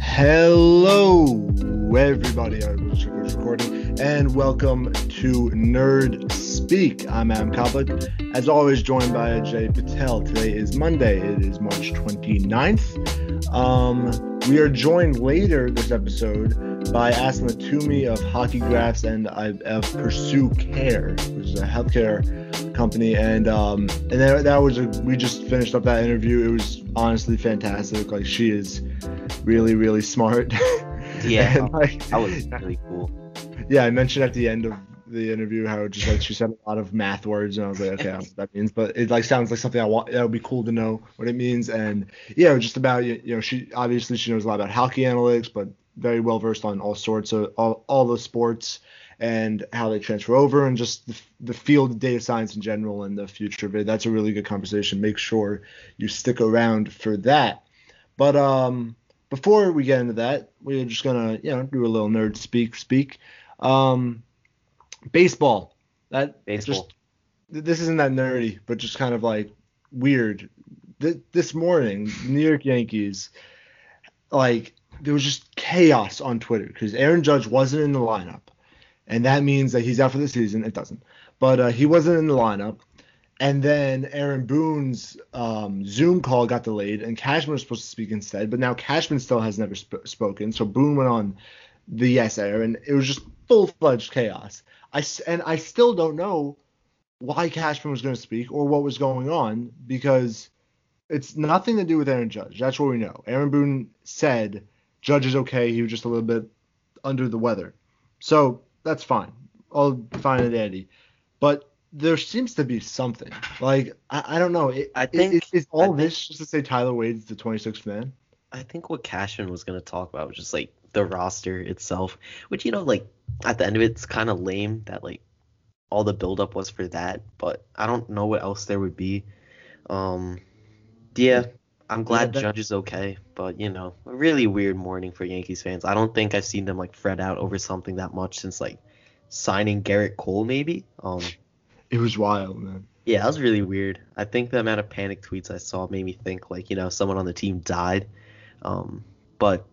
Hello, everybody. I was recording, and welcome to Nerd Speak. I'm Adam Koplik, as always, joined by Ajay Patel. Today is Monday. It is March 29th. Um, we are joined later this episode by Asmae Toumi of Hockey Graphs and I, of PursueCare, which is a healthcare company. And um, and that, that was a, we just finished up that interview. It was honestly fantastic. Like she is really really smart. Yeah, And, like, that was really cool. yeah, I mentioned at the end of the interview how just like she said a lot of math words, and I was like, okay, I what that means, but it like sounds like something I want. That would be cool to know what it means, and yeah, just about you you know she obviously she knows a lot about hockey analytics, but very well versed on all sorts of all all the sports and how they transfer over, and just the, the field of data science in general and the future of it. That's a really good conversation. Make sure you stick around for that. But um, before we get into that, we're just gonna you know do a little nerd speak speak. Um, baseball. That Baseball. just this isn't that nerdy, but just kind of like weird. Th- this morning, New York Yankees, like there was just chaos on Twitter because Aaron Judge wasn't in the lineup, and that means that he's out for the season. It doesn't, but uh, he wasn't in the lineup. And then Aaron Boone's um, Zoom call got delayed, and Cashman was supposed to speak instead. But now Cashman still has never sp- spoken, so Boone went on the YES air, and it was just full fledged chaos. I and I still don't know why Cashman was going to speak or what was going on because it's nothing to do with Aaron Judge. That's what we know. Aaron Boone said Judge is okay. He was just a little bit under the weather, so that's fine. All fine and dandy. But there seems to be something. Like I, I don't know. It, I think- is, is all I think- this just to say Tyler Wade's the 26th man? I think what Cashman was gonna talk about was just like the roster itself, which you know, like at the end of it, it's kind of lame that like all the buildup was for that, but I don't know what else there would be. Um, yeah, I'm glad that- Judge is okay, but you know, a really weird morning for Yankees fans. I don't think I've seen them like fret out over something that much since like signing Gerrit Cole, maybe. Um, It was wild, man. Yeah, that was really weird. I think the amount of panic tweets I saw made me think like, you know, someone on the team died. Um, but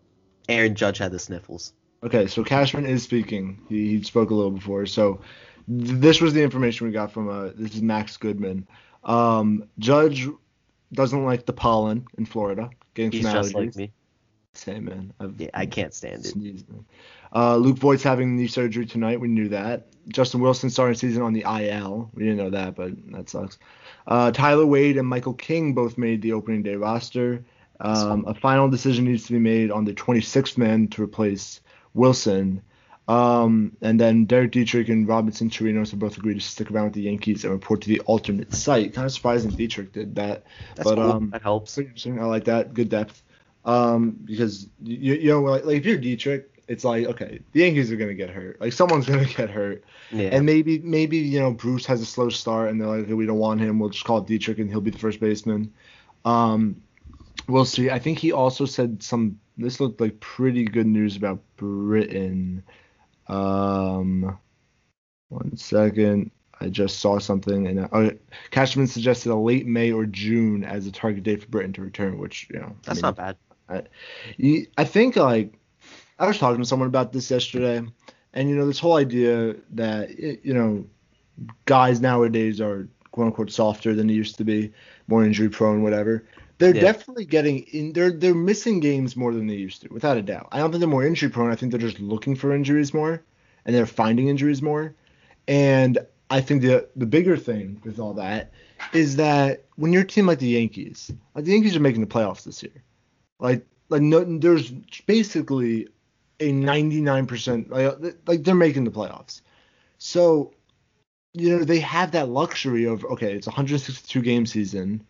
Aaron Judge had the sniffles. Okay, so Cashman is speaking. He, he spoke a little before. So th- this was the information we got from uh this is Max Goodman. Um, Judge doesn't like the pollen in Florida. Getting He's some just allergies. like me. Same man. I've Yeah, I can't stand it. sneezed. Uh, Luke Voit's having knee surgery tonight. We knew that. Justin Wilson starting season on the IL. We didn't know that, but that sucks. Uh, Tyler Wade and Michael King both made the opening day roster. Um, a final decision needs to be made on the 26th man to replace Wilson. Um, and then Derek Dietrich and Robinson Chirinos have both agreed to stick around with the Yankees and report to the alternate site. Kind of surprising Dietrich did that. That's but cool. um, that helps. Interesting. I like that. Good depth. Um, because you, you know, like, like if you're Dietrich, it's like okay, the Yankees are gonna get hurt. Like someone's gonna get hurt, Yeah. and maybe maybe you know Bruce has a slow start, and they're like, okay, we don't want him. We'll just call it Dietrich, and he'll be the first baseman. Um, we'll see. I think he also said some. This looked like pretty good news about Britton. Um, one second. I just saw something, and uh, Cashman suggested a late May or June as a target date for Britton to return, which you know That's I mean, not bad. you- I think like I was talking to someone about this yesterday, and you know this whole idea that you know guys nowadays are quote unquote softer than they used to be, more injury prone, whatever. They're Yeah. definitely getting in. They're they're missing games more than they used to, without a doubt. I don't think they're more injury prone. I think they're just looking for injuries more, and they're finding injuries more. And I think the the bigger thing with all that is that when you're a team like the Yankees, like the Yankees are making the playoffs this year. Like like no, there's basically a 99% like, like they're making the playoffs. So you know they have that luxury of okay, it's a 162 game season.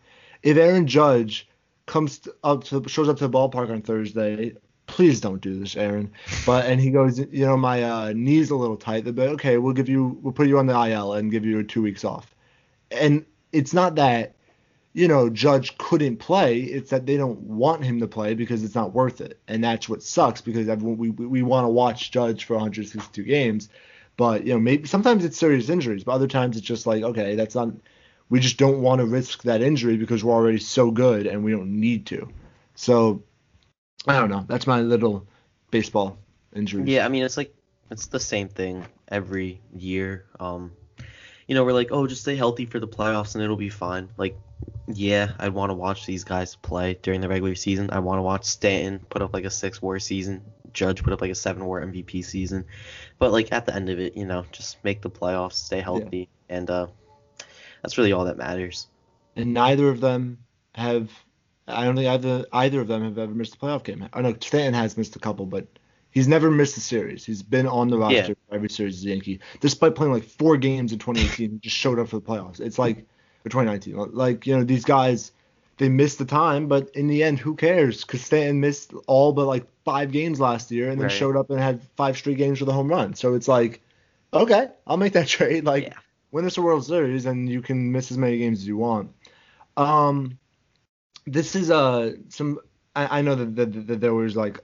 If Aaron Judge comes up to shows up to the ballpark on Thursday, please don't do this, Aaron. But and he goes, you know, my uh, knee's a little tight. Like, okay, we'll give you, we'll put you on the IL and give you two weeks off. And it's not that, you know, Judge couldn't play. It's that they don't want him to play because it's not worth it, and that's what sucks because everyone we we, we want to watch Judge for 162 games, but you know maybe sometimes it's serious injuries, but other times it's just like okay, that's not. We just don't want to risk that injury because we're already so good and we don't need to. So I don't know. That's my little baseball injury. Yeah, I mean it's like it's the same thing every year. Um, you know, we're like, oh, just stay healthy for the playoffs and it'll be fine. Like, yeah, I'd want to watch these guys play during the regular season. I want to watch Stanton put up like a six WAR season, Judge put up like a seven WAR MVP season. But like at the end of it, you know, just make the playoffs, stay healthy, yeah. and uh, that's really all that matters. And neither of them have. I don't think either either of them have ever missed a playoff game. Oh, I know Stanton has missed a couple, but He's never missed a series. He's been on the roster yeah. for every series as a Yankee, despite playing like four games in 2018. he just showed up for the playoffs. It's like or 2019. Like you know these guys, they missed the time, but in the end, who cares? Because Stanton missed all but like five games last year, and then right. showed up and had five straight games with a home run. So it's like, okay, I'll make that trade. Like yeah. Win a World Series, and you can miss as many games as you want. Um, this is uh some. I, I know that, that, that there was like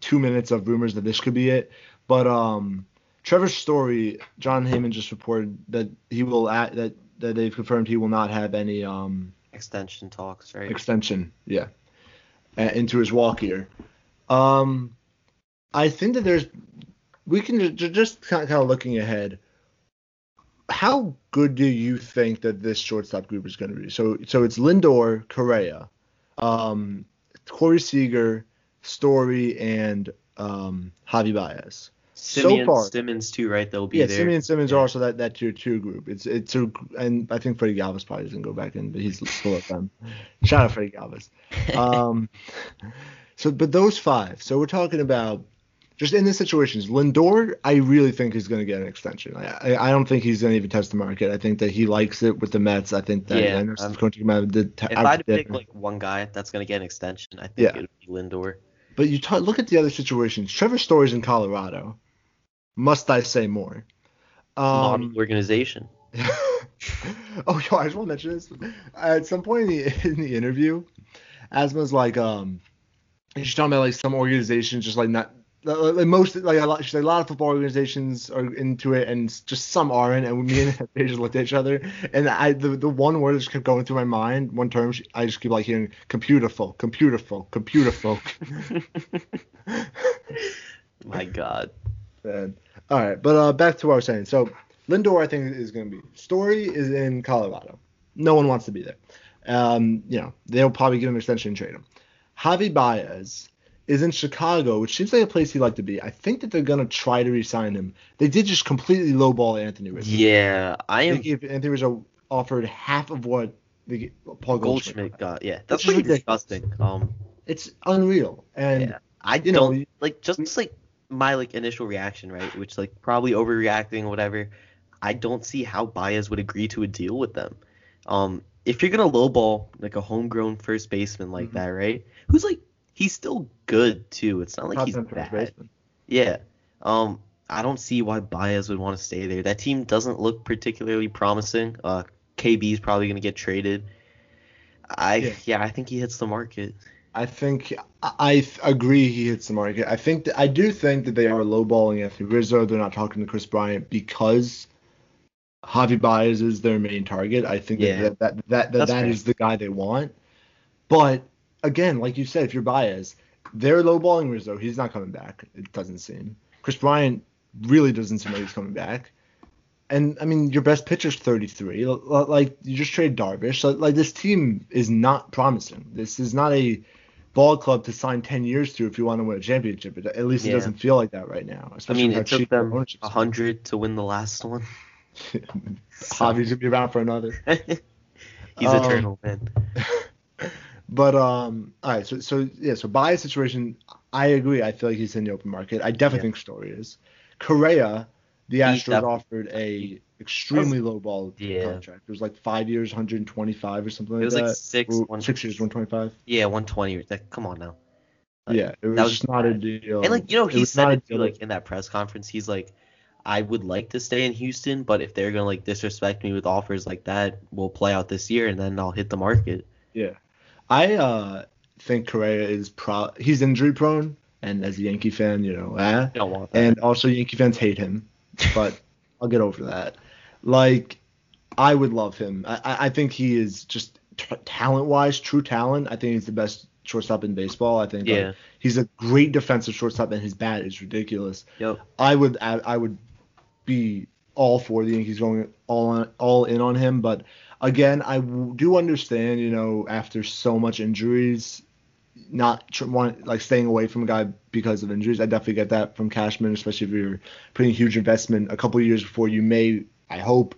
two minutes of rumors that this could be it. But um, Trevor Story, Jon Heyman just reported that he will add, that that they've confirmed he will not have any um extension talks, right? Extension, yeah, uh, into his walk year. Um, I think that there's we can just kind of looking ahead. How good do you think that this shortstop group is going to be? So so it's Lindor, Correa, um, Corey Seager, Story, and um, Javi Baez. Semien, so far, Simmons too, right? They'll be there. yeah, there. Simeon Simmons yeah. are also that, that tier two group. It's it's a, and I think Freddie Galvis probably doesn't go back in, but he's full of them. Shout out Freddie Galvis. Um, so but those five. So we're talking about just in the situations. Lindor, I really think he's going to get an extension. I, I, I don't think he's going to even test the market. I think that he likes it with the Mets. I think that yeah, I know um, going to come out. If I had to pick like one guy that's going to get an extension, I think yeah. it would be Lindor. But you talk, look at the other situations. Trevor Story's in Colorado. Must I say more? Um, organization. oh, yo, I just want to mention this. At some point in the, in the interview, Asmae's like, um, she's talking about like some organizations just like not like most like a lot, a lot of football organizations are into it and just some aren't and me and they just looked at each other. And I the, the one word that just kept going through my mind one term I just keep like hearing computer folk computer folk computer folk my god. Man. all right but uh back to what I was saying. So Lindor I think is going to be Story is in Colorado. No one wants to be there. Um you know they'll probably give him an extension and trade him. Javi Baez is in Chicago, which seems like a place he'd like to be. I think that they're gonna try to resign him. They did just completely lowball Anthony Rizzo. Yeah, I am. Gave Anthony Rizzo offered half of what the Paul Goldschmidt, Goldschmidt got. Yeah, that's pretty disgusting. Um, it's unreal. And yeah, I you don't know, like just like my like initial reaction, right? Which like probably overreacting, or whatever. I don't see how Baez would agree to a deal with them. Um, if you're gonna lowball like a homegrown first baseman like mm-hmm. that, right? Who's like he's still good too. It's not like Top he's bad. Yeah. Um, I don't see why Baez would want to stay there. That team doesn't look particularly promising. Uh, KB is probably going to get traded. I yeah. yeah. I think he hits the market. I think I agree he hits the market. I think that, I do think that they are lowballing Anthony Rizzo. They're not talking to Kris Bryant because Javi Baez is their main target. I think yeah. that that that that, that is the guy they want. But again, like you said, if you're Baez, they're lowballing Rizzo. He's not coming back. It doesn't seem. Kris Bryant really doesn't seem like he's coming back. And I mean, your best pitcher's 33. Like you just trade Darvish. Like this team is not promising. This is not a ball club to sign 10 years to if you want to win a championship. At least yeah. it doesn't feel like that right now. I mean, it took them 100 to win the last one. Javi's gonna be around for another. He's um, eternal, man. But um, all right, so so yeah, so a situation, I agree. I feel like he's in the open market. I definitely yeah. think Story is. Correa, the Astros offered a extremely low ball yeah. contract. It was like five years, 125 or something like that. It was that. like six, one, six years, 125. Yeah, 120. Like, come on now. Like, yeah, it was, was just not a deal. And like you know, he said it too, like in that press conference. He's like, I would like to stay in Houston, but if they're gonna like disrespect me with offers like that, we'll play out this year and then I'll hit the market. Yeah. I uh, think Correa is pro. He's injury prone, and as a Yankee fan, you know, eh? Don't want that. And also, Yankee fans hate him, but I'll get over that. Like, I would love him. I, I think he is just t- talent wise, true talent. I think he's the best shortstop in baseball. I think Yeah. like, he's a great defensive shortstop, and his bat is ridiculous. Yep. I would I, I would be all for the Yankees going all on, all in on him, but again, I w- do understand, you know, after so much injuries, not tr- want like staying away from a guy because of injuries. I definitely get that from Cashman, especially if you're putting a huge investment a couple years before you may, I hope,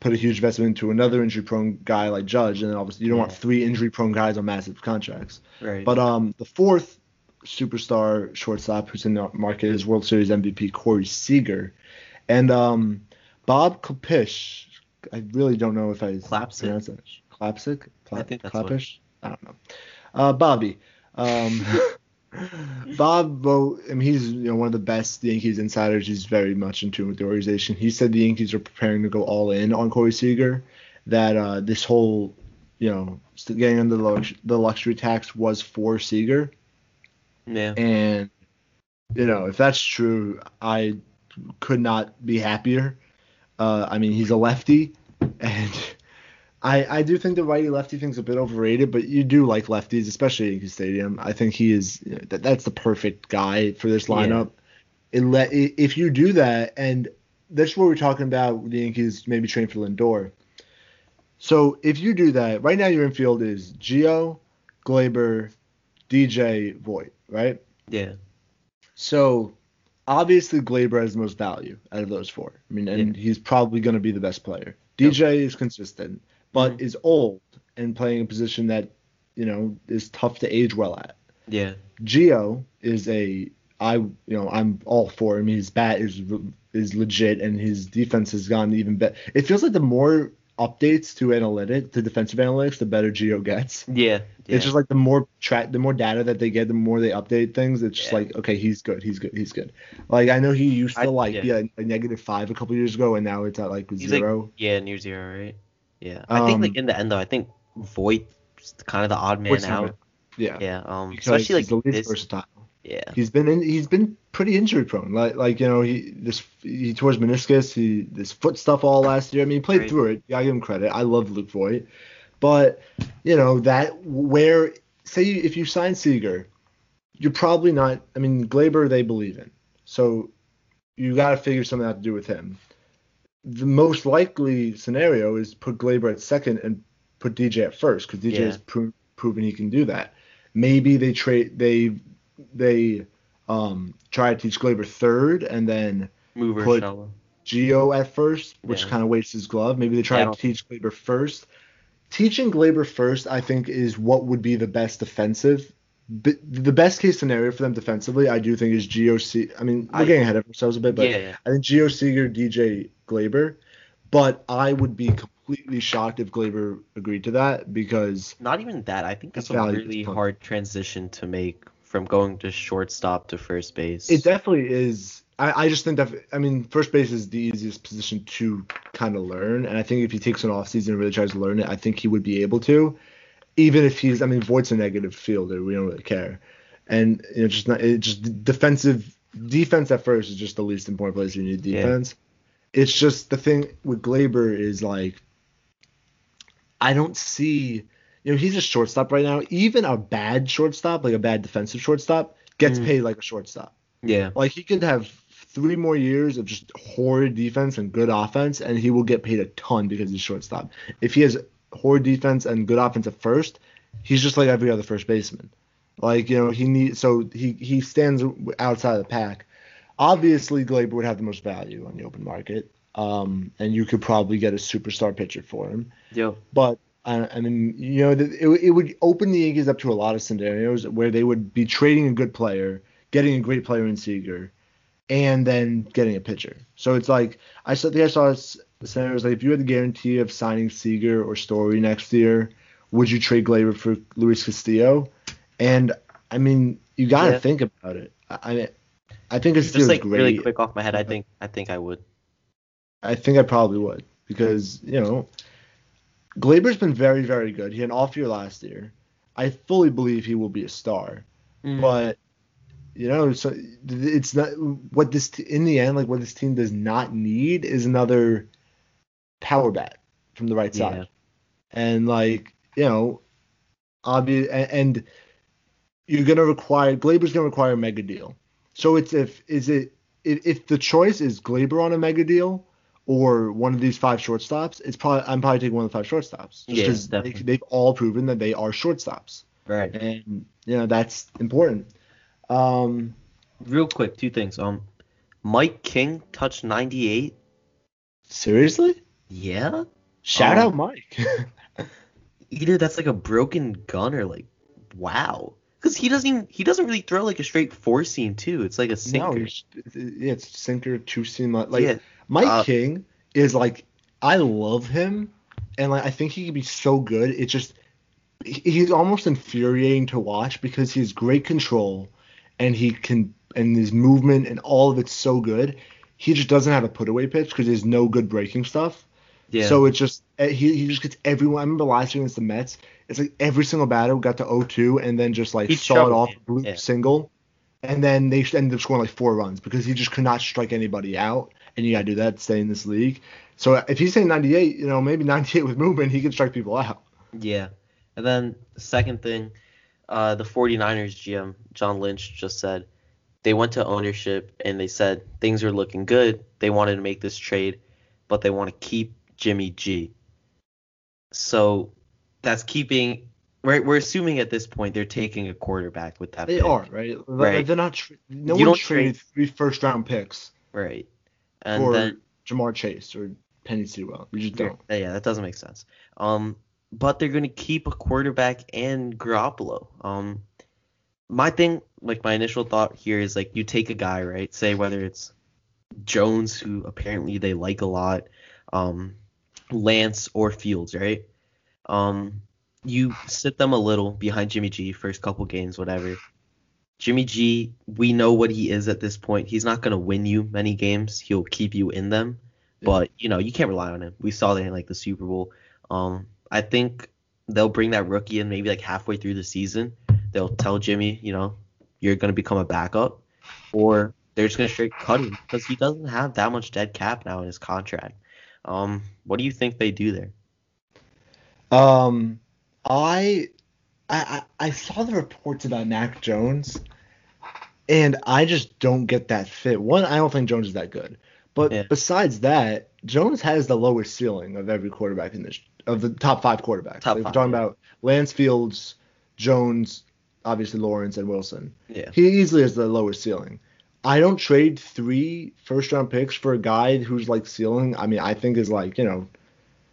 put a huge investment into another injury-prone guy like Judge, and then obviously you don't want three injury-prone guys on massive contracts. Right. But um, the fourth superstar shortstop who's in the market is World Series MVP Corey Seager, and um, Bob Klapisch. I really don't know if I Klapsic. pronounce that. Klapsic? Kla- I think that's what- I don't know. Uh, Bobby. Um, Bob, Bo, I mean, he's you know one of the best Yankees insiders. He's very much in tune with the organization. He said the Yankees are preparing to go all in on Corey Seager. That uh, this whole, you know, getting under the, lux- the luxury tax was for Seager. yeah. And you know, if that's true, I could not be happier. Uh, I mean, he's a lefty, and I I do think the righty lefty thing's a bit overrated, but you do like lefties, especially at Yankee Stadium. I think he is that that's the perfect guy for this Yeah. lineup. It let if you do that, and that's what we're talking about. The Yankees maybe train for Lindor. So if you do that, right now your infield is Gio, Gleyber, DJ, Voit, right? Yeah. So obviously Gleyber has the most value out of those four. I mean, and he's probably going to be the best player. Yep. DJ is consistent, but Mhm. is old and playing a position that you know is tough to age well at. Yeah. Gio is a I you know I'm all for him. His bat is is legit, and his defense has gone even better. It feels like the more updates to analytics, to defensive analytics, the better Gio gets. Yeah. Yeah. It's just like the more track, the more data that they get, the more they update things. It's just Yeah. like, okay, he's good, he's good, he's good. Like I know he used to I- like yeah. be a, a negative five a couple years ago, and now it's at like He's like- zero. yeah, near zero, right? Yeah. I think like Um, in the end though, I think Voit's kind of the odd man out. yeah, Yeah. Um. Especially like the least this. versatile. Yeah. He's been in, he's been pretty injury prone. Like like you know he this he tore his meniscus, he this foot stuff all last year. I mean he played Right. through it. I give him credit. I love Luke Voit, but you know that where say if you sign Seager, you're probably not. I mean Gleyber they believe in, so you got to figure something out to do with him. The most likely scenario is put Gleyber at second and put DJ at first because DJ Yeah. has pro- proven he can do that. Maybe they trade they they um try to teach Gleyber third and then Move put-. Gio at first, which Yeah. kind of wastes his glove. Maybe they try Yeah, to teach Gleyber first. Teaching Gleyber first, I think, is what would be the best defensive. But the best case scenario for them defensively, I do think, is Gio. Se- I mean, we're I- getting ahead of ourselves a bit, but yeah. I think Gio Seager, DJ Gleyber. But I would be completely shocked if Gleyber agreed to that because Not even that. I think that's a really hard transition to make from going to shortstop to first base. It definitely is. I, I just think that I mean first base is the easiest position to kind of learn, and I think if he takes an off season and really tries to learn it, I think he would be able to. Even if he's, I mean, Voit's a negative fielder, we don't really care, and you know, just not it just defensive defense at first is just the least important place you need Yeah. defense. It's just the thing with Gleyber is like, I don't see, you know, he's a shortstop right now. Even a bad shortstop, like a bad defensive shortstop, gets Mhm. paid like a shortstop. yeah. Like he could have three more years of just horrid defense and good offense, and he will get paid a ton because he's shortstop. If he has horrid defense and good offense at first, he's just like every other first baseman. Like you know he needs so he he stands outside of the pack. Obviously, Gleyber would have the most value on the open market, um, and you could probably get a superstar pitcher for him. Yeah. But I, I mean, you know, it, it would open the Yankees up to a lot of scenarios where they would be trading a good player, getting a great player in Seager, and then getting a pitcher. So it's like I think I saw scenarios like if you had the guarantee of signing Seager or Story next year, would you trade Gleyber for Luis Castillo? And I mean, you got to Yeah. think about it. I, I I think it's Just like great. really quick off my head, I think I think I would. I think I probably would because you know, Gleyber's been very very good. He had an off year last year. I fully believe he will be a star, Mm. but you know, so it's not what this in the end like what this team does not need is another power bat from the right Yeah. side. And like, you know, obvious and, and you're gonna require Gleyber's gonna require a mega deal. So it's if is it if, if the choice is Gleyber on a mega deal or one of these five shortstops, it's probably I'm probably taking one of the five shortstops. Just Yeah, they, they've all proven that they are shortstops. Right. And you know, that's important. Um Real quick, two things. Um, Mike King touched 98. seriously? Yeah. Shout Um, out Mike. Either that's like a broken gun or like, wow. Because he doesn't even he doesn't really throw like a straight four seam too. It's like a sinker. it's, yeah, it's sinker, two seam. Like yeah. Mike Uh, King is like I love him, and like I think he could be so good. It's just he's almost infuriating to watch because he has great control, and he can and his movement and all of it's so good. He just doesn't have a put away pitch because there's no good breaking stuff. Yeah. So it's just eh, he he just gets everyone. I remember last year against the Mets, it's like every single batter got to 0-2 and then just like He saw it off blue Yeah. single, and then they ended up scoring like four runs because he just could not strike anybody out, and you gotta do that to stay in this league. So if he's saying 98, you know maybe 98 with movement, he can strike people out. Yeah. And then the second thing, uh, the 49ers GM, John Lynch, just said they went to ownership and they said things are looking good. They wanted to make this trade, but they want to keep Jimmy G. So that's keeping. We're, we're assuming at this point they're taking a quarterback with that. They pick. are right. Right. They're not. Tra- no You one don't traded trade- three first round picks Right. And for then Ja'Marr Chase or Penei Sewell. We just don't. Yeah, yeah, that doesn't make sense. Um, but they're gonna keep a quarterback and Garoppolo. Um, my thing, like my initial thought here is like you take a guy, right? Say whether it's Jones, who apparently they like a lot, um, Lance or Fields, right? Um, you sit them a little behind Jimmy G first couple games, whatever. Jimmy G, we know what he is at this point. He's not gonna win you many games. He'll keep you in them. But you know, you can't rely on him. We saw that in like the Super Bowl. Um, I think they'll bring that rookie in maybe like halfway through the season. They'll tell Jimmy, you know, you're gonna become a backup, or they're just gonna straight cut him because he doesn't have that much dead cap now in his contract. Um, what do you think they do there? Um, I, I, I I saw the reports about Mac Jones, and I just don't get that fit. One, I don't think Jones is that good. But Yeah. besides that, Jones has the lowest ceiling of every quarterback in this of the top five quarterbacks. Top Like, five, We're talking yeah. about Lance Fields, Jones, obviously Lawrence and Wilson. Yeah. He easily has the lowest ceiling. I don't trade three first round picks for a guy who's like ceiling. I mean, I think is like you know,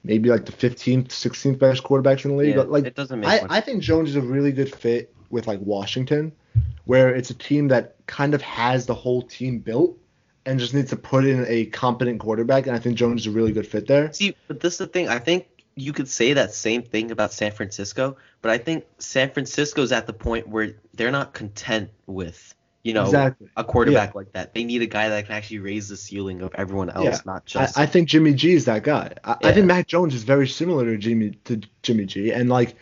maybe like the 15th, 16th best quarterbacks in the league. Yeah, but like it doesn't make I. I think Jones is a really good fit with like Washington, where it's a team that kind of has the whole team built and just needs to put in a competent quarterback. And I think Jones is a really good fit there. See, but this is the thing. I think you could say that same thing about San Francisco, but I think San Francisco's at the point where they're not content with, you know, exactly. a quarterback like that. They need a guy that can actually raise the ceiling of everyone else, Yeah. not I, just. I think Jimmy G is that guy. I, I think Mac Jones is very similar to Jimmy to Jimmy G, and like,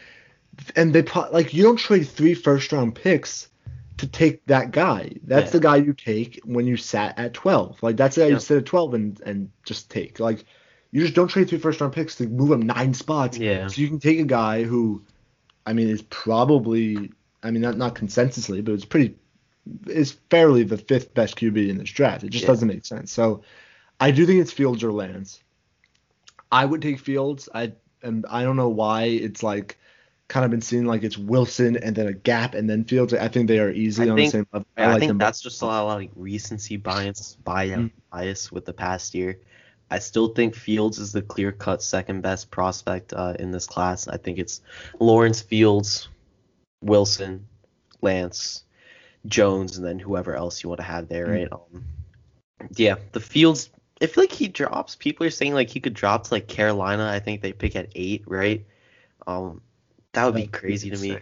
and they pro- like you don't trade three first round picks to take that guy. That's Yeah. the guy you take when you sat at twelve. Like that's the guy Yeah. you sit at twelve and and just take. Like you just don't trade three first round picks to move him nine spots. Yeah. So you can take a guy who, I mean, is probably I mean not not consensusly, but it's pretty is fairly the fifth best QB in this draft. It just Yeah. doesn't make sense. So I do think it's Fields or Lance. I would take Fields. I and I don't know why it's like kind of been seen like it's Wilson and then a gap and then Fields. I think they are easily I on think- the same level. I, like think that's just a lot of like recency bias, bias, Mm. bias with the past year. I still think Fields is the clear cut second best prospect uh, in this class. I think it's Lawrence Fields, Wilson, Lance, Jones, and then whoever else you want to have there, Mm. right? Um, yeah, the Fields. I feel like he drops. People are saying like he could drop to like Carolina. I think they pick at eight, right? Um, that would be crazy to me.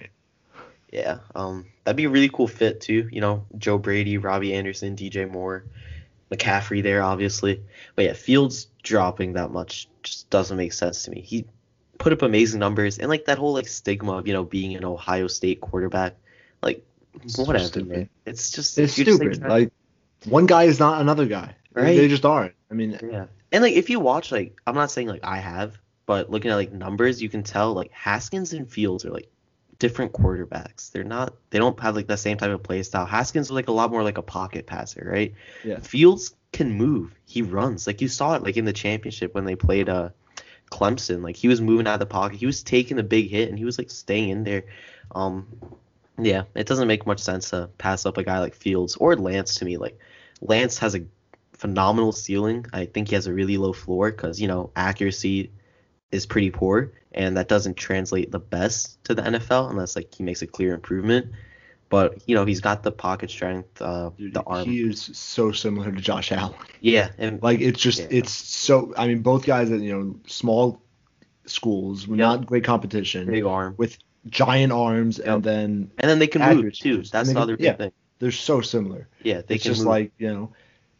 Yeah, um, that'd be a really cool fit too. You know, Joe Brady, Robbie Anderson, DJ Moore, McCaffrey there, obviously. But yeah, Fields dropping that much just doesn't make sense to me. He put up amazing numbers, and like that whole like stigma of you know being an Ohio State quarterback, like It's whatever, stupid. It's just It's you're just, like, stupid. Like one guy is not another guy. Right. They just aren't. I mean, yeah, and like if you watch like I'm not saying like I have, but looking at like numbers, you can tell like Haskins and Fields are like different quarterbacks. They're not they don't have like the same type of play style. Haskins is like a lot more like a pocket passer, right? Yeah. Fields can move. He runs. Like you saw it like in the championship when they played uh Clemson. Like he was moving out of the pocket. He was taking a big hit and he was like staying in there. Um yeah, it doesn't make much sense to pass up a guy like Fields or Lance to me. Like Lance has a phenomenal ceiling. I think he has a really low floor because you know accuracy is pretty poor, and that doesn't translate the best to the NFL unless like he makes a clear improvement. But you know he's got the pocket strength, uh, Dude, the arm. He is so similar to Josh Allen. yeah, and Like it's just Yeah. it's so. I mean, both guys at you know small schools, not great competition, big arm, with giant arms, Yep. and then and then they can move too. That's the they other yeah. thing. they're so similar. Yeah, they it's can just move. like you know,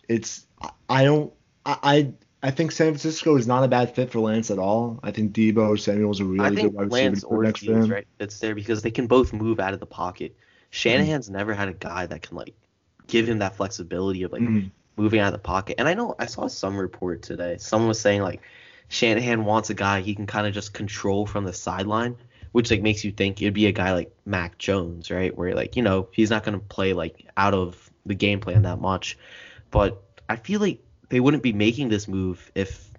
it's I- don't I I think San Francisco is not a bad fit for Lance at all. I think Deebo Samuel's a really I good think wide receiver Lance or next Fields right fits there because they can both move out of the pocket. Shanahan's never had a guy that can like give him that flexibility of like Mhm. moving out of the pocket. And I know I saw some report today. Someone was saying like Shanahan wants a guy he can kind of just control from the sideline, which like makes you think it'd be a guy like Mac Jones, right? Where like you know he's not gonna play like out of the game plan that much. But I feel like they wouldn't be making this move if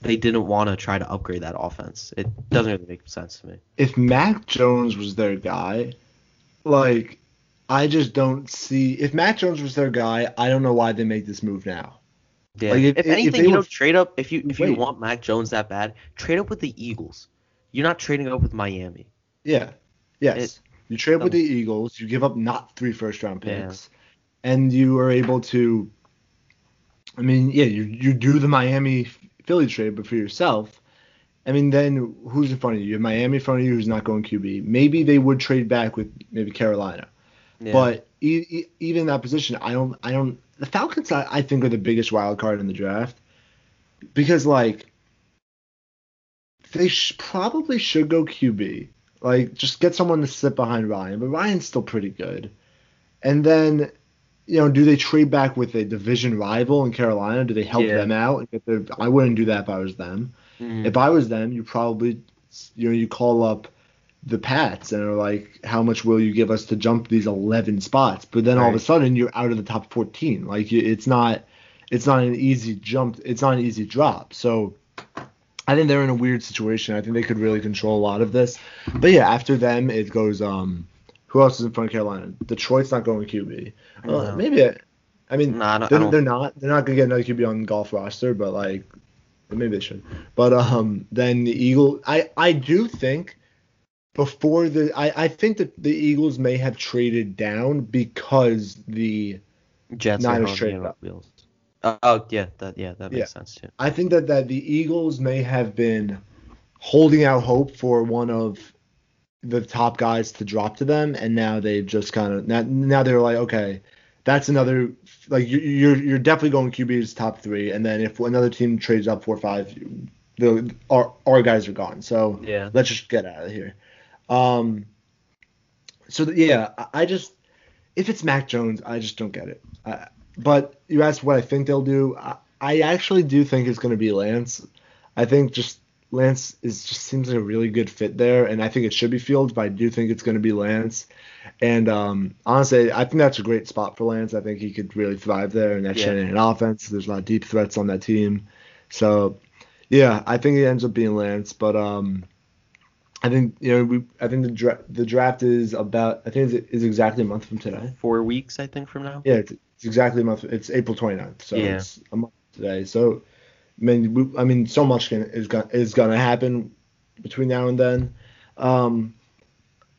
they didn't want to try to upgrade that offense. It doesn't really make sense to me. If Mac Jones was their guy, like I just don't see if Mac Jones was their guy, I don't know why they make this move now. Yeah. Like, if- if, if anything, they you know, trade up if you if you want Mac Jones that bad, trade up with the Eagles. You're not trading up with Miami. Yeah. Yes. It- you trade with um, the Eagles, you give up not three first round Yeah. picks, and you are able to. I mean, yeah, you you do the Miami Philly trade, but for yourself. I mean, then who's in front of you? You have Miami in front of you, who's not going QB. Maybe they would trade back with maybe Carolina, Yeah. but e- e- even in that position, I don't, I don't. The Falcons, I, I think, are the biggest wild card in the draft because, like, they sh- probably should go QB. Like, just get someone to sit behind Ryan, but Ryan's still pretty good. And then, you know, do they trade back with a division rival in Carolina? Do they help Yeah. them out? their- I wouldn't do that if I was them. Mhm. If I was them, you probably, you know, you call up the Pats and are like, how much will you give us to jump these 11 spots? But then all of a sudden you're out of the top 14. Like it's not, it's not an easy jump. It's not an easy drop. So I think they're in a weird situation. I think they could really control a lot of this. But yeah, after them it goes. Um, who else is in front of Carolina? Detroit's not going QB. No. maybe. I, I mean, Nah, I they're, they're not. They're not gonna get another QB on the golf roster, but like, maybe they should. But um, then the Eagle. I I do think before the I I think that the Eagles may have traded down because the Jets are Niners traded up. wheels. Oh yeah, that yeah that makes Yeah. sense too. I think that that the Eagles may have been holding out hope for one of the top guys to drop to them, and now they've just kind of now, now they're like, okay, that's another like you- you're you're definitely going QB's top three, and then if another team trades up four or five, the our our guys are gone. So Yeah. let's just get out of here. Um. So yeah, I- I just if it's Mac Jones, I just don't get it. Uh, but you asked what I think they'll do. I, I actually do think it's going to be Lance. I think just Lance is just seems like a really good fit there, and I think it should be Fields, but I do think it's going to be Lance. And um, honestly, I think that's a great spot for Lance. I think he could really thrive there in that Yeah. Shanahan offense. There's a lot of deep threats on that team. So, yeah, I think it ends up being Lance. But um, I think you know we I think the dra- the draft is about I think it's, is exactly a month from today. Four weeks I think from now. Yeah, it's, it's exactly a month. It's April 29th, so Yeah. it's a month today. So, I mean, we, I mean, so much can, is going is going to happen between now and then. Um,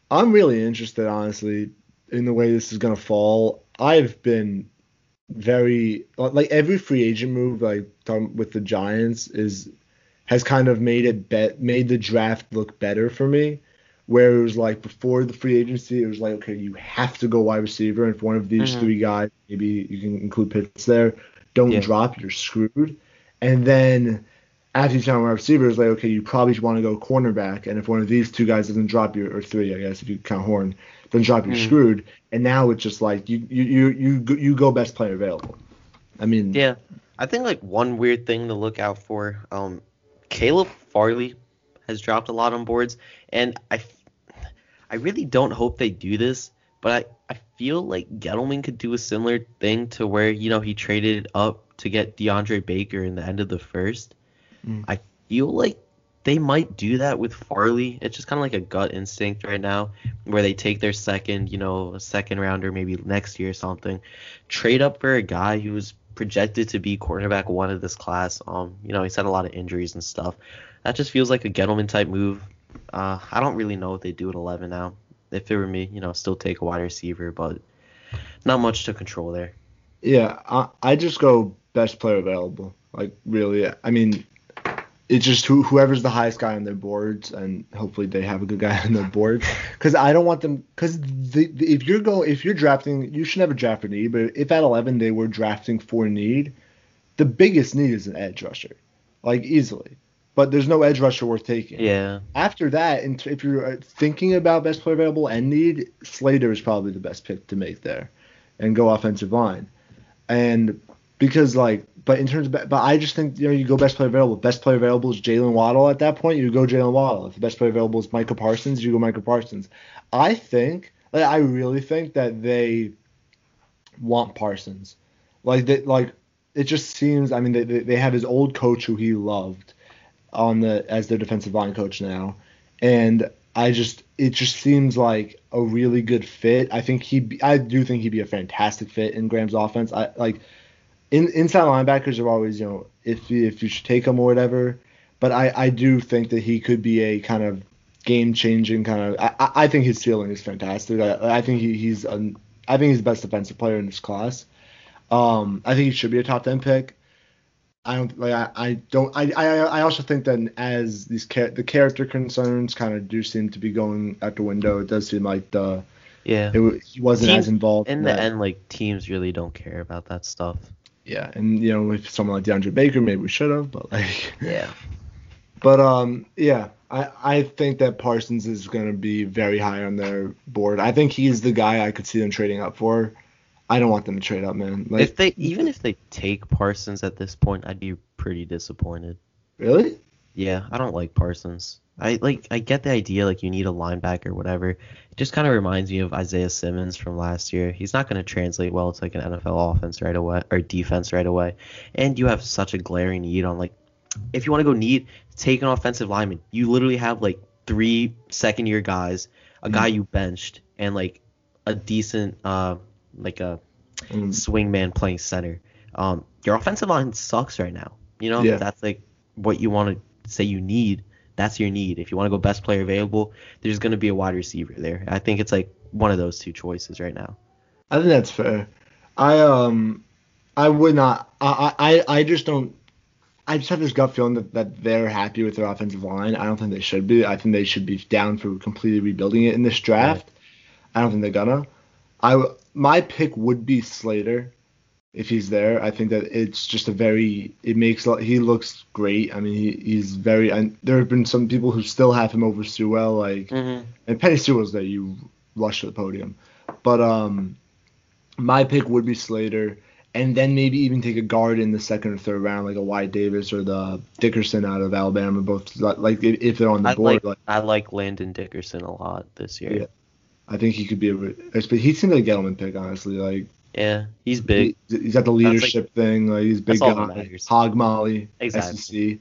I'm really interested, honestly, in the way this is going to fall. I've been very like every free agent move, like with the Giants, is has kind of made it bet made the draft look better for me. Where it was like before the free agency, it was like okay, you have to go wide receiver, and if one of these Mhm. three guys, maybe you can include Pitts there, don't Yeah. drop, you're screwed. And then after you sign wide receiver, it's like okay, you probably want to go cornerback, and if one of these two guys doesn't drop you, or three, I guess if you count Horn, doesn't drop, you're Mhm. screwed. And now it's just like you you you you go, you go best player available. I mean, Yeah, I think like one weird thing to look out for. Um, Caleb Farley has dropped a lot on boards, and I, I really don't hope they do this, but I, I feel like Gettleman could do a similar thing to where you know he traded up to get DeAndre Baker in the end of the first. Mm. I feel like they might do that with Farley. It's just kind of like a gut instinct right now, where they take their second, you know, second rounder maybe next year or something, trade up for a guy who's projected to be cornerback one of this class. Um, you know, he's had a lot of injuries and stuff. That just feels like a Gettleman type move. Uh, I don't really know what they do at 11 now. If it were me, you know, still take a wide receiver, but not much to control there. Yeah, I, I just go best player available. Like really, I mean, it's just who, whoever's the highest guy on their boards, and hopefully they have a good guy on their board. Because I don't want them. Because the, the, if you're going, if you're drafting, you should never draft for need. But if at 11 they were drafting for need, the biggest need is an edge rusher, like easily. But there's no edge rusher worth taking. Yeah. After that, and if you're uh, thinking about best player available and need, Slater is probably the best pick to make there, and go offensive line, and because like, but in terms of, but I just think you know you go best player available. Best player available is Jaylen Waddle at that point. You go Jaylen Waddle. If the best player available is Micah Parsons, you go Micah Parsons. I think, like, I really think that they want Parsons, like that, like it just seems. I mean, they they have his old coach who he loved on the as their defensive line coach now, and I just it just seems like a really good fit. I think he I do think he'd be a fantastic fit in Graham's offense. I like in, inside linebackers are always you know if you, if you should take them or whatever, but I I do think that he could be a kind of game changing kind of. I I think his ceiling is fantastic. I, I think he, he's a, I think he's the best defensive player in this class. Um, I think he should be a top ten pick. I don't like. I, I don't. I, I I also think that as these char- the character concerns kind of do seem to be going out the window. It does seem like the Yeah. it, he wasn't Team- as involved In that- the end, like teams really don't care about that stuff. Yeah, and you know, if someone like DeAndre Baker, maybe we should have, but like, Yeah. but um, yeah, I I think that Parsons is gonna be very high on their board. I think he's the guy I could see them trading up for. I don't want them to trade up, man. Like, if they even if they take Parsons at this point, I'd be pretty disappointed. really? Yeah, I don't like Parsons. I like I get the idea like you need a linebacker or whatever. It just kind of reminds me of Isaiah Simmons from last year. He's not going to translate well to like an NFL offense right away or defense right away. And you have such a glaring need on like if you want to go need take an offensive lineman. You literally have like three second year guys, a guy you benched and like a decent uh like a Um, swingman playing center. Um, your offensive line sucks right now. You know, Yeah. that's like what you want to say you need. That's your need. If you want to go best player available, there's going to be a wide receiver there. I think it's like one of those two choices right now. I think that's fair. I um, I would not. I I I just don't. I just have this gut feeling that, that they're happy with their offensive line. I don't think they should be. I think they should be down for completely rebuilding it in this draft. I don't think they're gonna. I my pick would be Slater if he's there. I think that it's just a very. It makes he looks great. I mean, he, he's very. And there have been some people who still have him over Sewell, like Mm-hmm. and Penei Sewell's there. You rush to the podium, but um, my pick would be Slater, and then maybe even take a guard in the second or third round, like a Wyatt Davis or the Dickerson out of Alabama. Both like if, they're on the I board, like like I like Landon Dickerson a lot this year. Yeah. I think he could be a. But he seems like a Gettleman pick, honestly. Like Yeah, he's big. He, has got the like- leadership thing. Like he's big That's all that guy. Hog Molly. Exactly. SEC.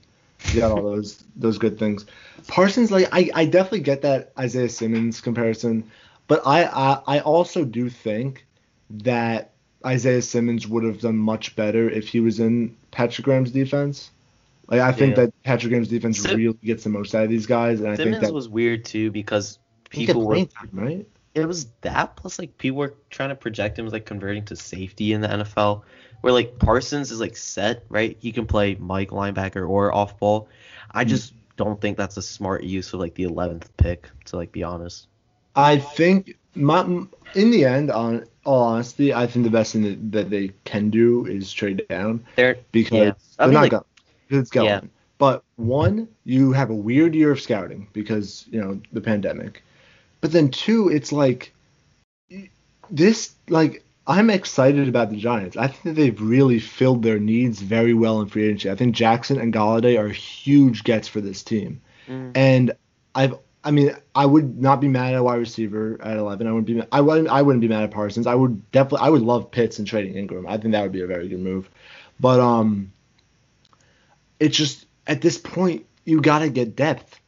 He got all those those good things. Parsons, like I, I definitely get that Isaiah Simmons comparison, but I, I I also do think that Isaiah Simmons would have done much better if he was in Patrick Graham's defense. Like I think Yeah. that Patrick Graham's defense Sim- really gets the most out of these guys, and I think that was weird too because people were time, right. It was that plus like people were trying to project him as like converting to safety in the NFL. Where like Parsons is like set, right? He can play Mike linebacker or off ball. I just don't think that's a smart use of like the eleventh pick, to like be honest. I think my in the end, on all honesty, I think the best thing that, that they can do is trade down They're because Yeah. They're mean, not like- going. It's going. Yeah. But one, you have a weird year of scouting because you know the pandemic. But then two, it's like this like I'm excited about the Giants. I think that they've really filled their needs very well in free agency. I think Jackson and Golladay are huge gets for this team. Mm. And I've I mean, I would not be mad at a wide receiver at 11. I wouldn't be I wouldn't I wouldn't be mad at Parsons. I would definitely I would love Pitts and trading Engram. I think that would be a very good move. But um it's just at this point you got to get depth.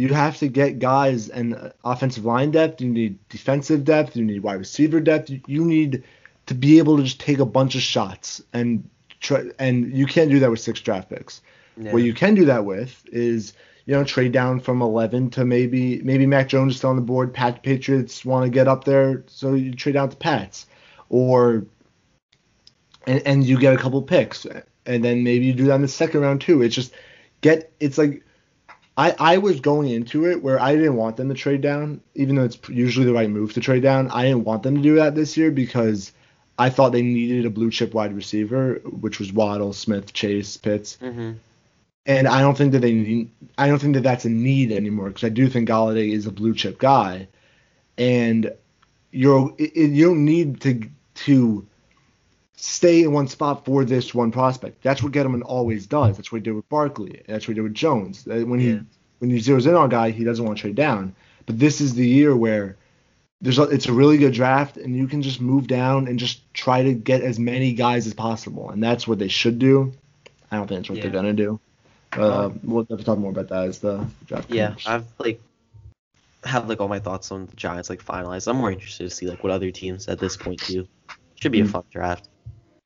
You have to get guys and offensive line depth. You need defensive depth. You need wide receiver depth. You, need to be able to just take a bunch of shots and try. And you can't do that with six draft picks. What you can do that with is you know trade down from 11 to maybe maybe Mac Jones is still on the board. Pat Patriots want to get up there, so you trade down to Pats, or and and you get a couple picks, and then maybe you do that in the second round too. It's just get it's like I, I was going into it where I didn't want them to trade down, even though it's usually the right move to trade down. I didn't want them to do that this year because I thought they needed a blue chip wide receiver, which was Waddle, Smith, Chase, Pitts, hmm and I don't think that they need. I don't think that that's a need anymore because I do think Golladay is a blue chip guy, and you're you don't need to to stay in one spot for this one prospect. That's what Gettleman always does. That's what he did with Barkley. That's what he did with Jones. Uh, When he Yeah. when he zeroes in on a guy, he doesn't want to trade down. But this is the year where there's a, it's a really good draft, and you can just move down and just try to get as many guys as possible, and that's what they should do. I don't think that's what Yeah. they're gonna do. Uh, we'll have to talk more about that as the draft. Yeah, comes. I've like have like all my thoughts on the Giants like finalized. I'm more interested to see like what other teams at this point do. Should be a Mm. fun draft.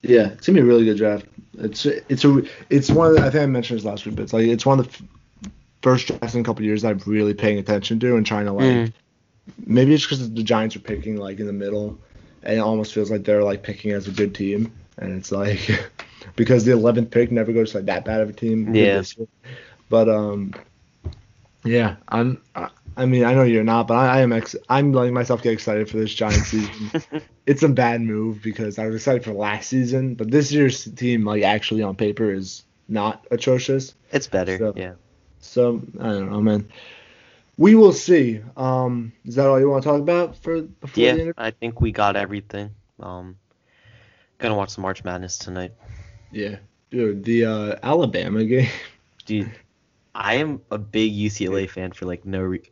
Yeah, it's gonna be a really good draft. It's it's a it's one of the, I think I mentioned this last week, but it's like it's one of the f- first drafts in a couple of years that I'm really paying attention to and trying to like. Mm. Maybe it's because the Giants are picking like in the middle, and it almost feels like they're like picking as a good team, and it's like because the 11th pick never goes to like that bad of a team. Yeah. But um, yeah, I'm. I, I mean, I know you're not, but I, I am. Ex- I'm letting myself get excited for this Giants season it's a bad move because I was excited for last season, but this year's team, like actually on paper, is not atrocious. it's better. So- yeah. So I don't know, man. We will see. Um, is that all you want to talk about for before the Yeah, interview? I think we got everything. Um, gonna watch some March Madness tonight, Yeah, dude, the uh, Alabama game. dude. I am a big UCLA fan for like no re-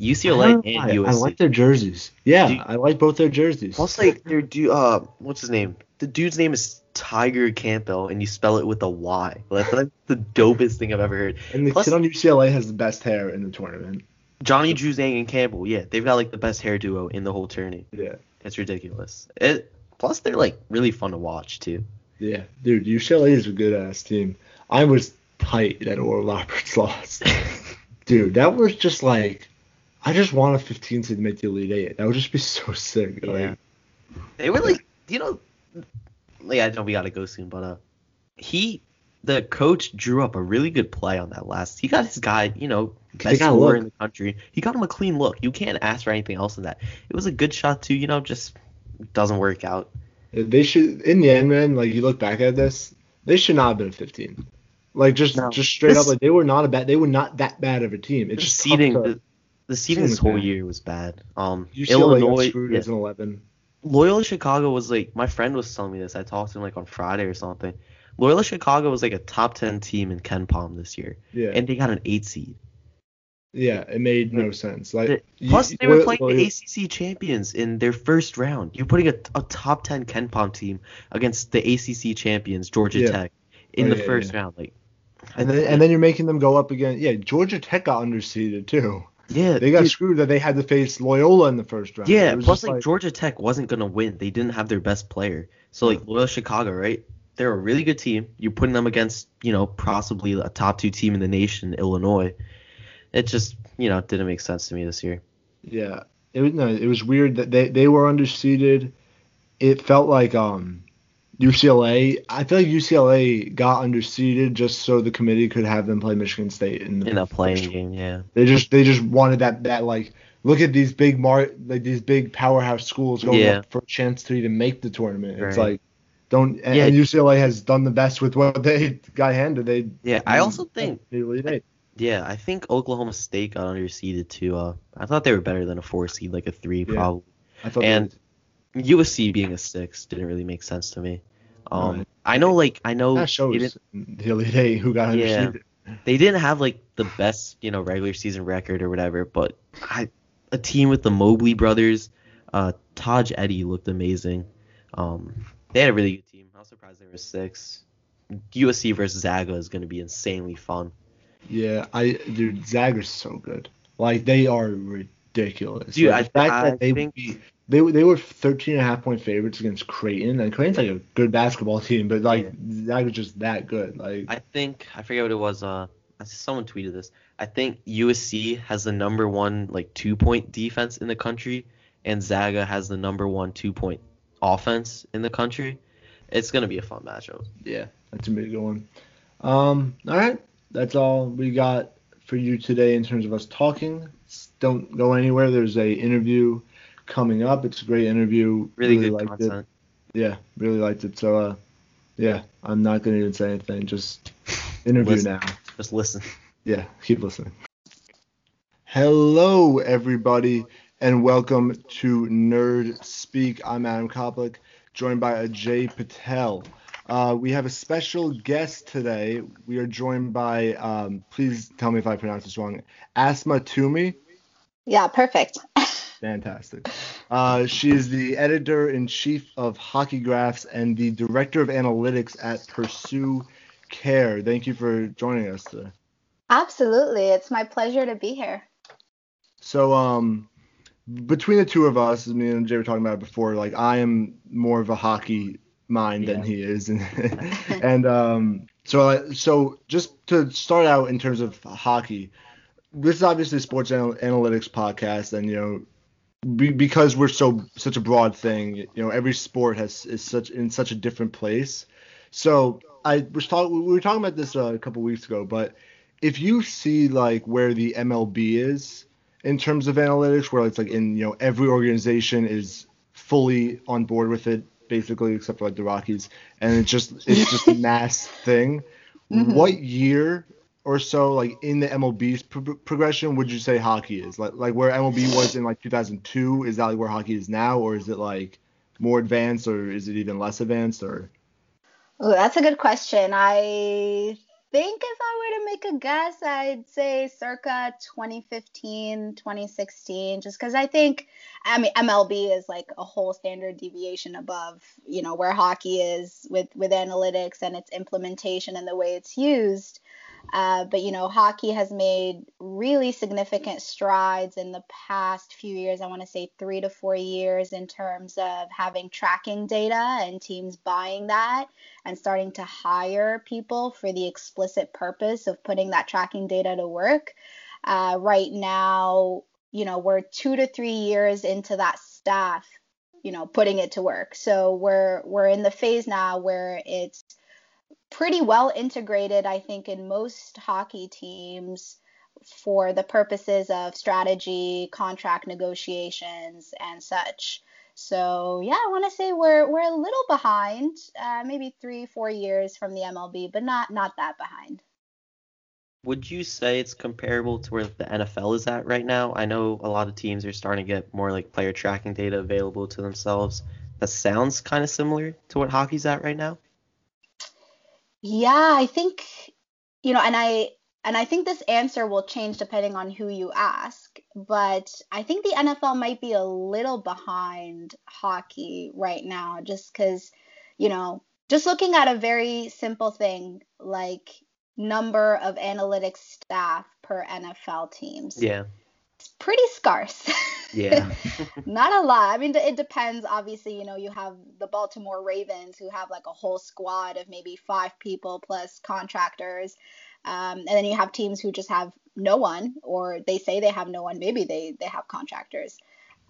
UCLA don't and why. USC. I like their jerseys. Yeah, Dude. I like both their jerseys. Plus, like, their dude, uh, what's his name? The dude's name is Tyger Campbell, and you spell it with a Y. That's like the dopest thing I've ever heard. and the plus- kid on UCLA has the best hair in the tournament. Johnny Juzang and Campbell, yeah, they've got like the best hair duo in the whole tourney. Yeah, It's ridiculous. It plus they're like really fun to watch too. yeah, dude, UCLA is a good ass team. I was tight that Oral Roberts lost. Dude, that was just like, I just want a 15 seed to make the Elite Eight. That would just be so sick. Yeah. Like, They were like, you know, like I know we gotta go soon, but uh, he, the coach drew up a really good play on that last. He got his guy, you know, best scorer look. in the country. He got him a clean look. You can't ask for anything else than that. It was a good shot too. You know, just doesn't work out. they should, in the end, man, like you look back at this, they should not have been a 15. Like just, No. just straight This- up, like they were not a bad, they were not that bad of a team. It's just seeding, tough to, the, seeding this whole bad. year was bad. Um, UCLA Illinois, got screwed yeah. as an 11. Loyola Chicago was like my friend was telling me this. I talked to him like on Friday or something. Loyola Chicago was like a top ten team in KenPom this year, Yeah, and they got an eight seed. yeah, it made no sense. Like, The- Plus, you- they were playing Loy- the ACC champions in their first round. You're putting a, a top ten KenPom team against the ACC champions Georgia Yeah. Tech in Oh, the yeah, first yeah. round. Like, And then and then you're making them go up again. Yeah, Georgia Tech got underseeded too. Yeah, They got dude, screwed that they had to face Loyola in the first round. yeah. Plus, just like, Georgia Tech wasn't gonna win. They didn't have their best player. So like Loyola Chicago, right? They're a really good team. You're putting them against, you know, possibly a top two team in the nation, Illinois. It just, you know, didn't make sense to me this year. yeah, it was no, it was weird that they they were underseeded. It felt like um UCLA. I feel like UCLA got underseeded just so the committee could have them play Michigan State in the In a playing game, yeah. They just they just wanted that that like look at these big mar like these big powerhouse schools going Yeah. up for a chance to even make the tournament. It's like don't and, Yeah. and UCLA has done the best with what they got handed. They Yeah, I also think. Yeah, I think Oklahoma State got underseeded too. Uh, I thought they were better than a four seed, like a three Yeah. probably. I thought And- they, USC being a six didn't really make sense to me. Um, Right. I know like I know That shows didn't, the Elite Eight who got Yeah. they didn't have like the best you know regular season record or whatever, but I a team with the Mobley brothers, uh, Tahj Eaddy looked amazing. Um, they had a really good team. I was surprised they were six. USC versus Zaga is going to be insanely fun. Yeah, I dude, Zagger's so good. Like they are ridiculous. Dude, like, the I- fact I that they think- beat- they they were 13 and a half point favorites against Creighton, and Creighton's like a good basketball team, but like Zagger's just that good. Like I think I forget what it was. Uh, someone tweeted this. I think USC has the number one like two point defense in the country, and Zaga has the number one two point offense in the country. It's gonna be a fun matchup. yeah, that's a big good one. Um, all right, that's all we got for you today in terms of us talking. Don't go anywhere. There's a interview coming up. It's a great interview. Really, good liked it. content. Yeah, really liked it. So, uh, yeah, I'm not gonna even say anything. Just interview Listen. now. Just listen. Yeah, keep listening. Hello, everybody, and welcome to Nerd Speak. I'm Adam Koplik, joined by Ajay Patel. Uh, we have a special guest today. We are joined by, um, please tell me if I pronounce this wrong, Asmae Toumi. Yeah, perfect. Fantastic. Uh, she is the editor in chief of Hockey Graphs and the director of analytics at Pursue Care. Thank you for joining us today. Absolutely. It's my pleasure to be here. So, um, between the two of us, me and Jay were talking about it before. Like, I am more of a hockey mind than he is, and and um, so I- so just to start out in terms of hockey, this is obviously a sports anal- analytics podcast, and you know, be, because we're so such a broad thing, you know, every sport has is such in such a different place. So I was talking, we were talking about this uh, a couple weeks ago, but if you see like where the MLB is in terms of analytics, where it's like in you know every organization is fully on board with it, basically except for like the Rockies, and it's just it's just a mass thing. Mhm. What year or so, like in the MLB's pro- progression, would you say hockey is like like where MLB was in like 2002? Is that like where hockey is now, or is it like more advanced, or is it even less advanced, or Ooh, that's a good question. I think if I were to make a guess, I'd say circa 2015, 2016, just because I think, I mean, MLB is like a whole standard deviation above, you know, where hockey is with with analytics and its implementation and the way it's used. Uh, but you know, hockey has made really significant strides in the past few years. I want to say three to four years in terms of having tracking data and teams buying that and starting to hire people for the explicit purpose of putting that tracking data to work. Uh, right now, you know, we're two to three years into that staff, you know, putting it to work. So we're we're in the phase now where it's pretty well integrated, I think, in most hockey teams for the purposes of strategy, contract negotiations, and such. So yeah, I want to say we're we're a little behind, uh, maybe three, four years from the MLB, but not not that behind. Would you say it's comparable to where the NFL is at right now? I know a lot of teams are starting to get more like player tracking data available to themselves. That sounds kind of similar to what hockey's at right now. Yeah, I think you know, and I and I think this answer will change depending on who you ask, but I think the NFL might be a little behind hockey right now just cuz you know, just looking at a very simple thing like number of analytics staff per NFL teams. Yeah. It's pretty scarce. Yeah. Not a lot. I mean, it depends. Obviously, you know, you have the Baltimore Ravens who have like a whole squad of maybe five people plus contractors. Um, and then you have teams who just have no one, or they say they have no one. Maybe they they have contractors.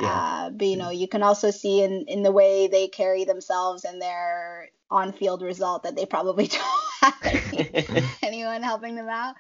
Yeah. Uh, but you know, you can also see in in the way they carry themselves and their on-field result that they probably don't have anyone helping them out.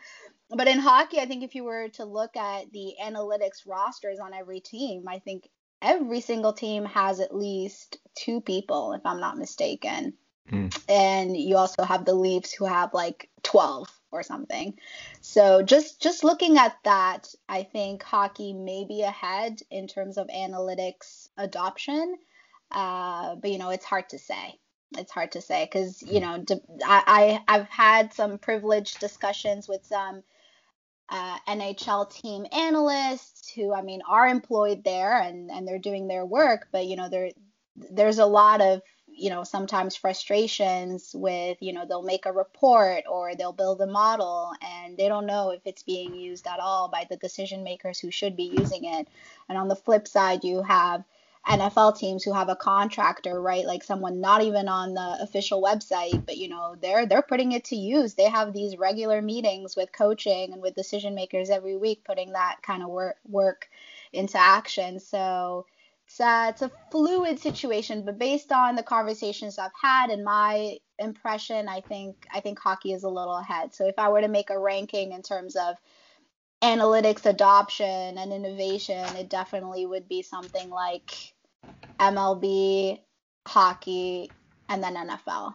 But in hockey, I think if you were to look at the analytics rosters on every team, I think every single team has at least two people, if I'm not mistaken. Hmm. And you also have the Leafs who have like 12 or something. So just just looking at that, I think hockey may be ahead in terms of analytics adoption. Uh, but you know, it's hard to say. It's hard to say because you know I, I I've had some privileged discussions with some uh, NHL team analysts who I mean are employed there and and they're doing their work, but you know there there's a lot of you know sometimes frustrations with you know they'll make a report or they'll build a model and they don't know if it's being used at all by the decision makers who should be using it. And on the flip side you have NFL teams who have a contractor, right? Like someone not even on the official website, but you know, they're they're putting it to use. They have these regular meetings with coaching and with decision makers every week putting that kind of work work into action. So it's, uh, it's a fluid situation, but based on the conversations I've had and my impression, I think I think hockey is a little ahead. So if I were to make a ranking in terms of analytics adoption and innovation, it definitely would be something like MLB, hockey, and then NFL.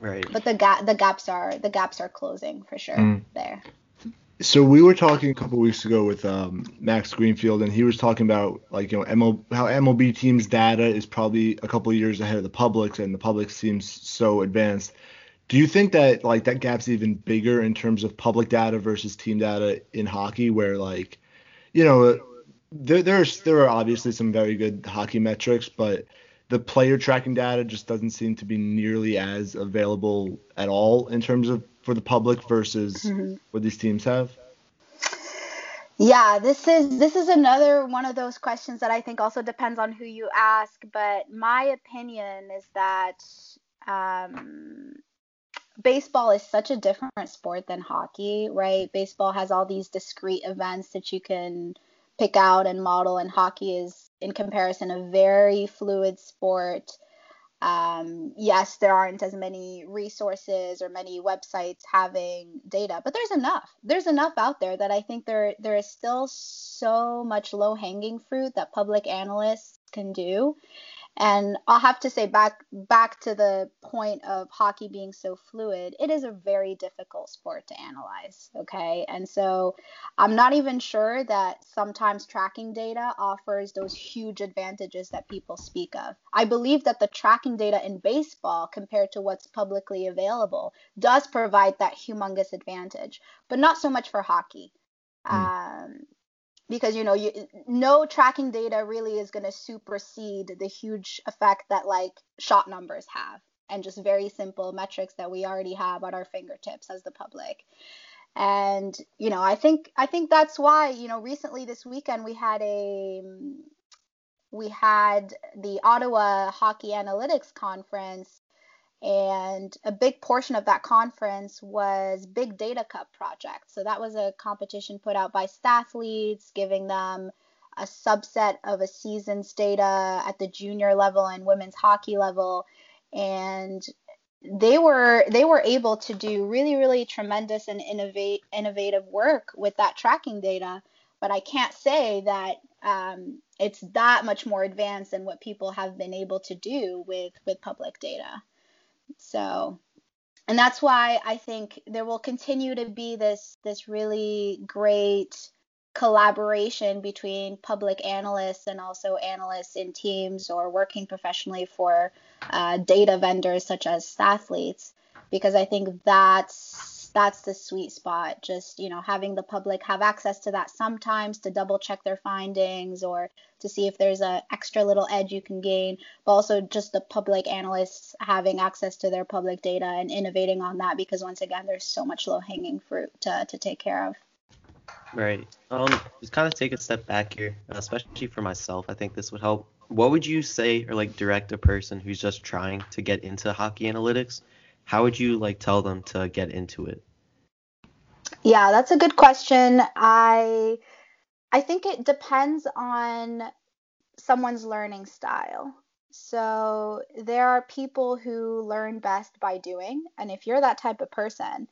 Right. But the gap the gaps are the gaps are closing for sure mm. there. So we were talking a couple weeks ago with um, Max Greenfield, and he was talking about like you know ML, how MLB teams' data is probably a couple years ahead of the public's, and the public seems so advanced. Do you think that like that gap's even bigger in terms of public data versus team data in hockey, where like you know there there's there are obviously some very good hockey metrics, but the player tracking data just doesn't seem to be nearly as available at all in terms of for the public versus mm-hmm. what these teams have? Yeah, this is this is another one of those questions that I think also depends on who you ask. But my opinion is that um, baseball is such a different sport than hockey, right? Baseball has all these discrete events that you can pick out and model, and hockey is, in comparison, a very fluid sport um, yes, there aren't as many resources or many websites having data, but there's enough. There's enough out there that I think there there is still so much low hanging fruit that public analysts can do. And I'll have to say back back to the point of hockey being so fluid, it is a very difficult sport to analyze, okay? And so I'm not even sure that sometimes tracking data offers those huge advantages that people speak of. I believe that the tracking data in baseball compared to what's publicly available does provide that humongous advantage, but not so much for hockey. Mm. Um, because you know you no tracking data really is going to supersede the huge effect that like shot numbers have and just very simple metrics that we already have at our fingertips as the public. And you know i think i think that's why you know recently this weekend we had a we had the ottawa hockey analytics conference and a big portion of that conference was Big Data Cup project. So that was a competition put out by Stathletes, giving them a subset of a season's data at the junior level and women's hockey level. And they were they were able to do really really tremendous and innovate innovative work with that tracking data but i can't say that um, it's that much more advanced than what people have been able to do with with public data so, and that's why I think there will continue to be this this really great collaboration between public analysts and also analysts in teams or working professionally for uh, data vendors such as Stathletes, because I think that's that's the sweet spot. Just, you know, having the public have access to that sometimes to double check their findings or to see if there's a extra little edge you can gain, but also just the public analysts having access to their public data and innovating on that because once again, there's so much low hanging fruit to, to take care of. Right. Um, just kind of take a step back here, especially for myself. I think this would help. What would you say or like direct a person who's just trying to get into hockey analytics how would you like tell them to get into it? Yeah, that's a good question. I I think it depends on someone's learning style. So there are people who learn best by doing, and if you're that type of person,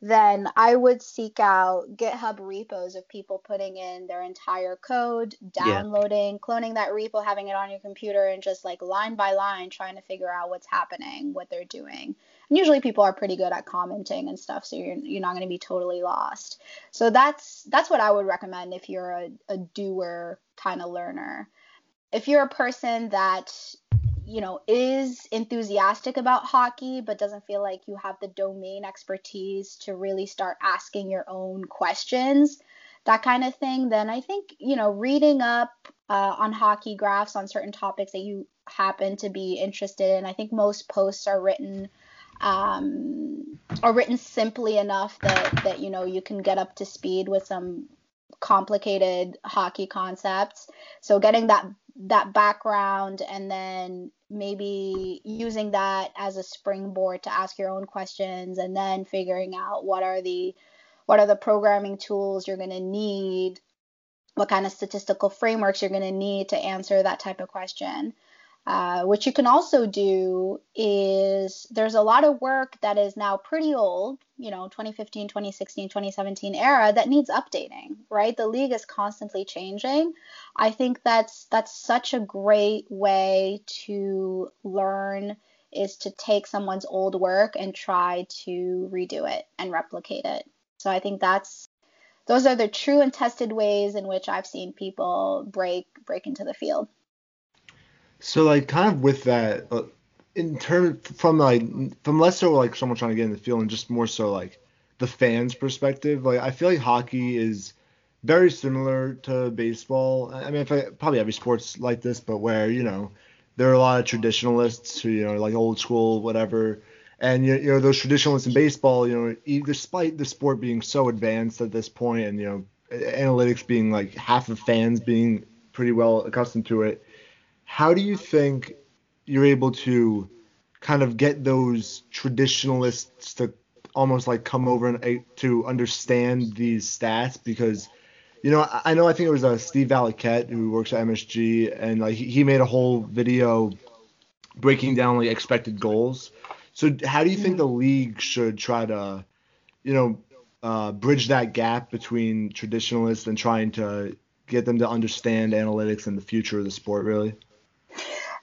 then I would seek out GitHub repos of people putting in their entire code, downloading, yeah. cloning that repo, having it on your computer, and just like line by line trying to figure out what's happening, what they're doing. And usually people are pretty good at commenting and stuff, so you're you're not going to be totally lost. So that's that's what I would recommend if you're a, a doer kind of learner. If you're a person that you know, is enthusiastic about hockey, but doesn't feel like you have the domain expertise to really start asking your own questions, that kind of thing, then I think, you know, reading up uh, on hockey graphs on certain topics that you happen to be interested in, I think most posts are written um, are written simply enough that that you know you can get up to speed with some complicated hockey concepts. So getting that that background and then maybe using that as a springboard to ask your own questions and then figuring out what are the what are the programming tools you're going to need what kind of statistical frameworks you're going to need to answer that type of question uh, what you can also do is there's a lot of work that is now pretty old, you know, 2015, 2016, 2017 era that needs updating, right? The league is constantly changing. I think that's that's such a great way to learn is to take someone's old work and try to redo it and replicate it. So I think that's those are the true and tested ways in which I've seen people break break into the field. So like kind of with that, uh, in terms from like from less so like someone trying to get in the field and just more so like the fans' perspective, like I feel like hockey is very similar to baseball. I mean, I, probably every sport's like this, but where you know there are a lot of traditionalists who you know like old school whatever, and you, you know those traditionalists in baseball, you know, despite the sport being so advanced at this point, and you know analytics being like half of fans being pretty well accustomed to it how do you think you're able to kind of get those traditionalists to almost like come over and to understand these stats because you know I know I think it was uh, Steve Valiquette who works at MSG and like he made a whole video breaking down like expected goals. So how do you think the league should try to you know uh, bridge that gap between traditionalists and trying to get them to understand analytics and the future of the sport really?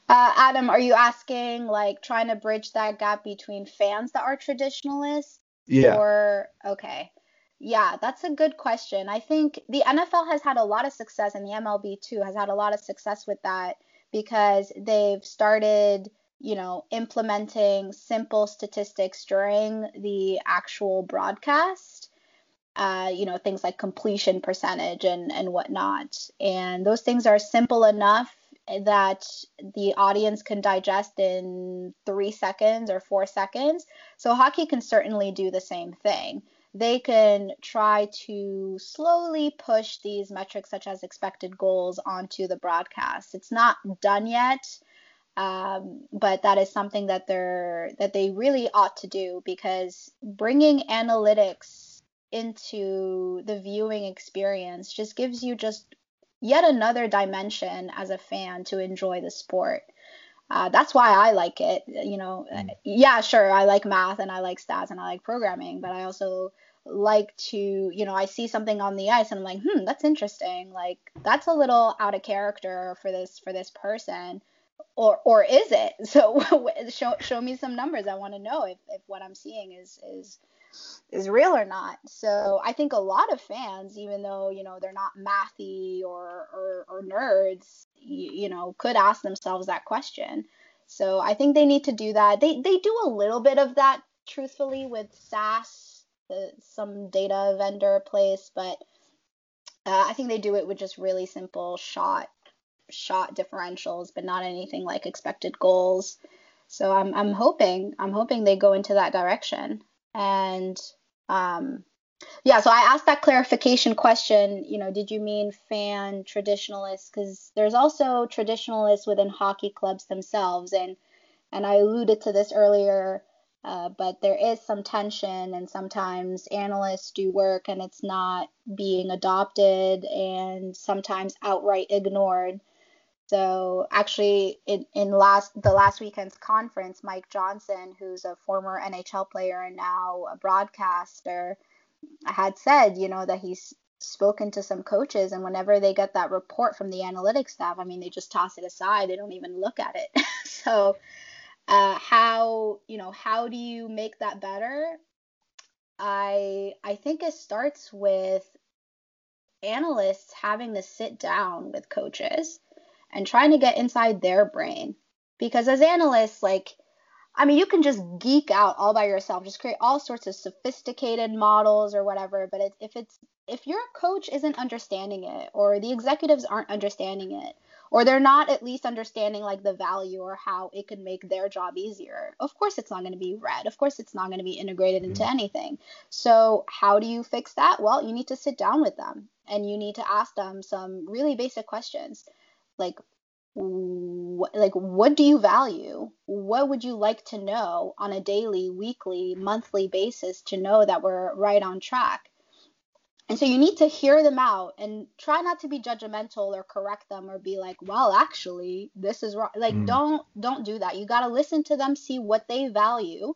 Uh, Adam, are you asking like trying to bridge that gap between fans that are traditionalists? Yeah. Or okay. Yeah, that's a good question. I think the NFL has had a lot of success and the MLB too has had a lot of success with that because they've started, you know, implementing simple statistics during the actual broadcast. Uh, you know, things like completion percentage and, and whatnot. And those things are simple enough that the audience can digest in three seconds or four seconds. So hockey can certainly do the same thing. They can try to slowly push these metrics, such as expected goals, onto the broadcast. It's not done yet, um, but that is something that they're that they really ought to do because bringing analytics into the viewing experience just gives you just yet another dimension as a fan to enjoy the sport. Uh, that's why I like it. You know, mm. yeah, sure, I like math and I like stats and I like programming, but I also like to, you know, I see something on the ice and I'm like, hmm, that's interesting. Like that's a little out of character for this for this person, or or is it? So show show me some numbers. I want to know if if what I'm seeing is is is real or not. So I think a lot of fans, even though you know they're not mathy or or, or nerds, you, you know, could ask themselves that question. So I think they need to do that. They they do a little bit of that, truthfully, with SAS, the, some data vendor place, but uh, I think they do it with just really simple shot shot differentials, but not anything like expected goals. So I'm I'm hoping I'm hoping they go into that direction. And um, yeah, so I asked that clarification question. You know, did you mean fan traditionalists? Because there's also traditionalists within hockey clubs themselves, and and I alluded to this earlier. Uh, but there is some tension, and sometimes analysts do work and it's not being adopted, and sometimes outright ignored. So actually, in, in last the last weekend's conference, Mike Johnson, who's a former NHL player and now a broadcaster, had said, you know, that he's spoken to some coaches, and whenever they get that report from the analytics staff, I mean, they just toss it aside. They don't even look at it. so, uh, how you know how do you make that better? I I think it starts with analysts having to sit down with coaches and trying to get inside their brain because as analysts like I mean, you can just geek out all by yourself, just create all sorts of sophisticated models or whatever. But it, if it's if your coach isn't understanding it, or the executives aren't understanding it, or they're not at least understanding like the value or how it could make their job easier, of course it's not going to be read. Of course it's not going to be integrated into mm-hmm. anything. So how do you fix that? Well, you need to sit down with them and you need to ask them some really basic questions, like like what do you value? What would you like to know on a daily weekly monthly basis to know that we're right on track? And so you need to hear them out and try not to be judgmental or correct them or be like well actually this is wrong. Like mm. don't don't do that. You got to listen to them see what they value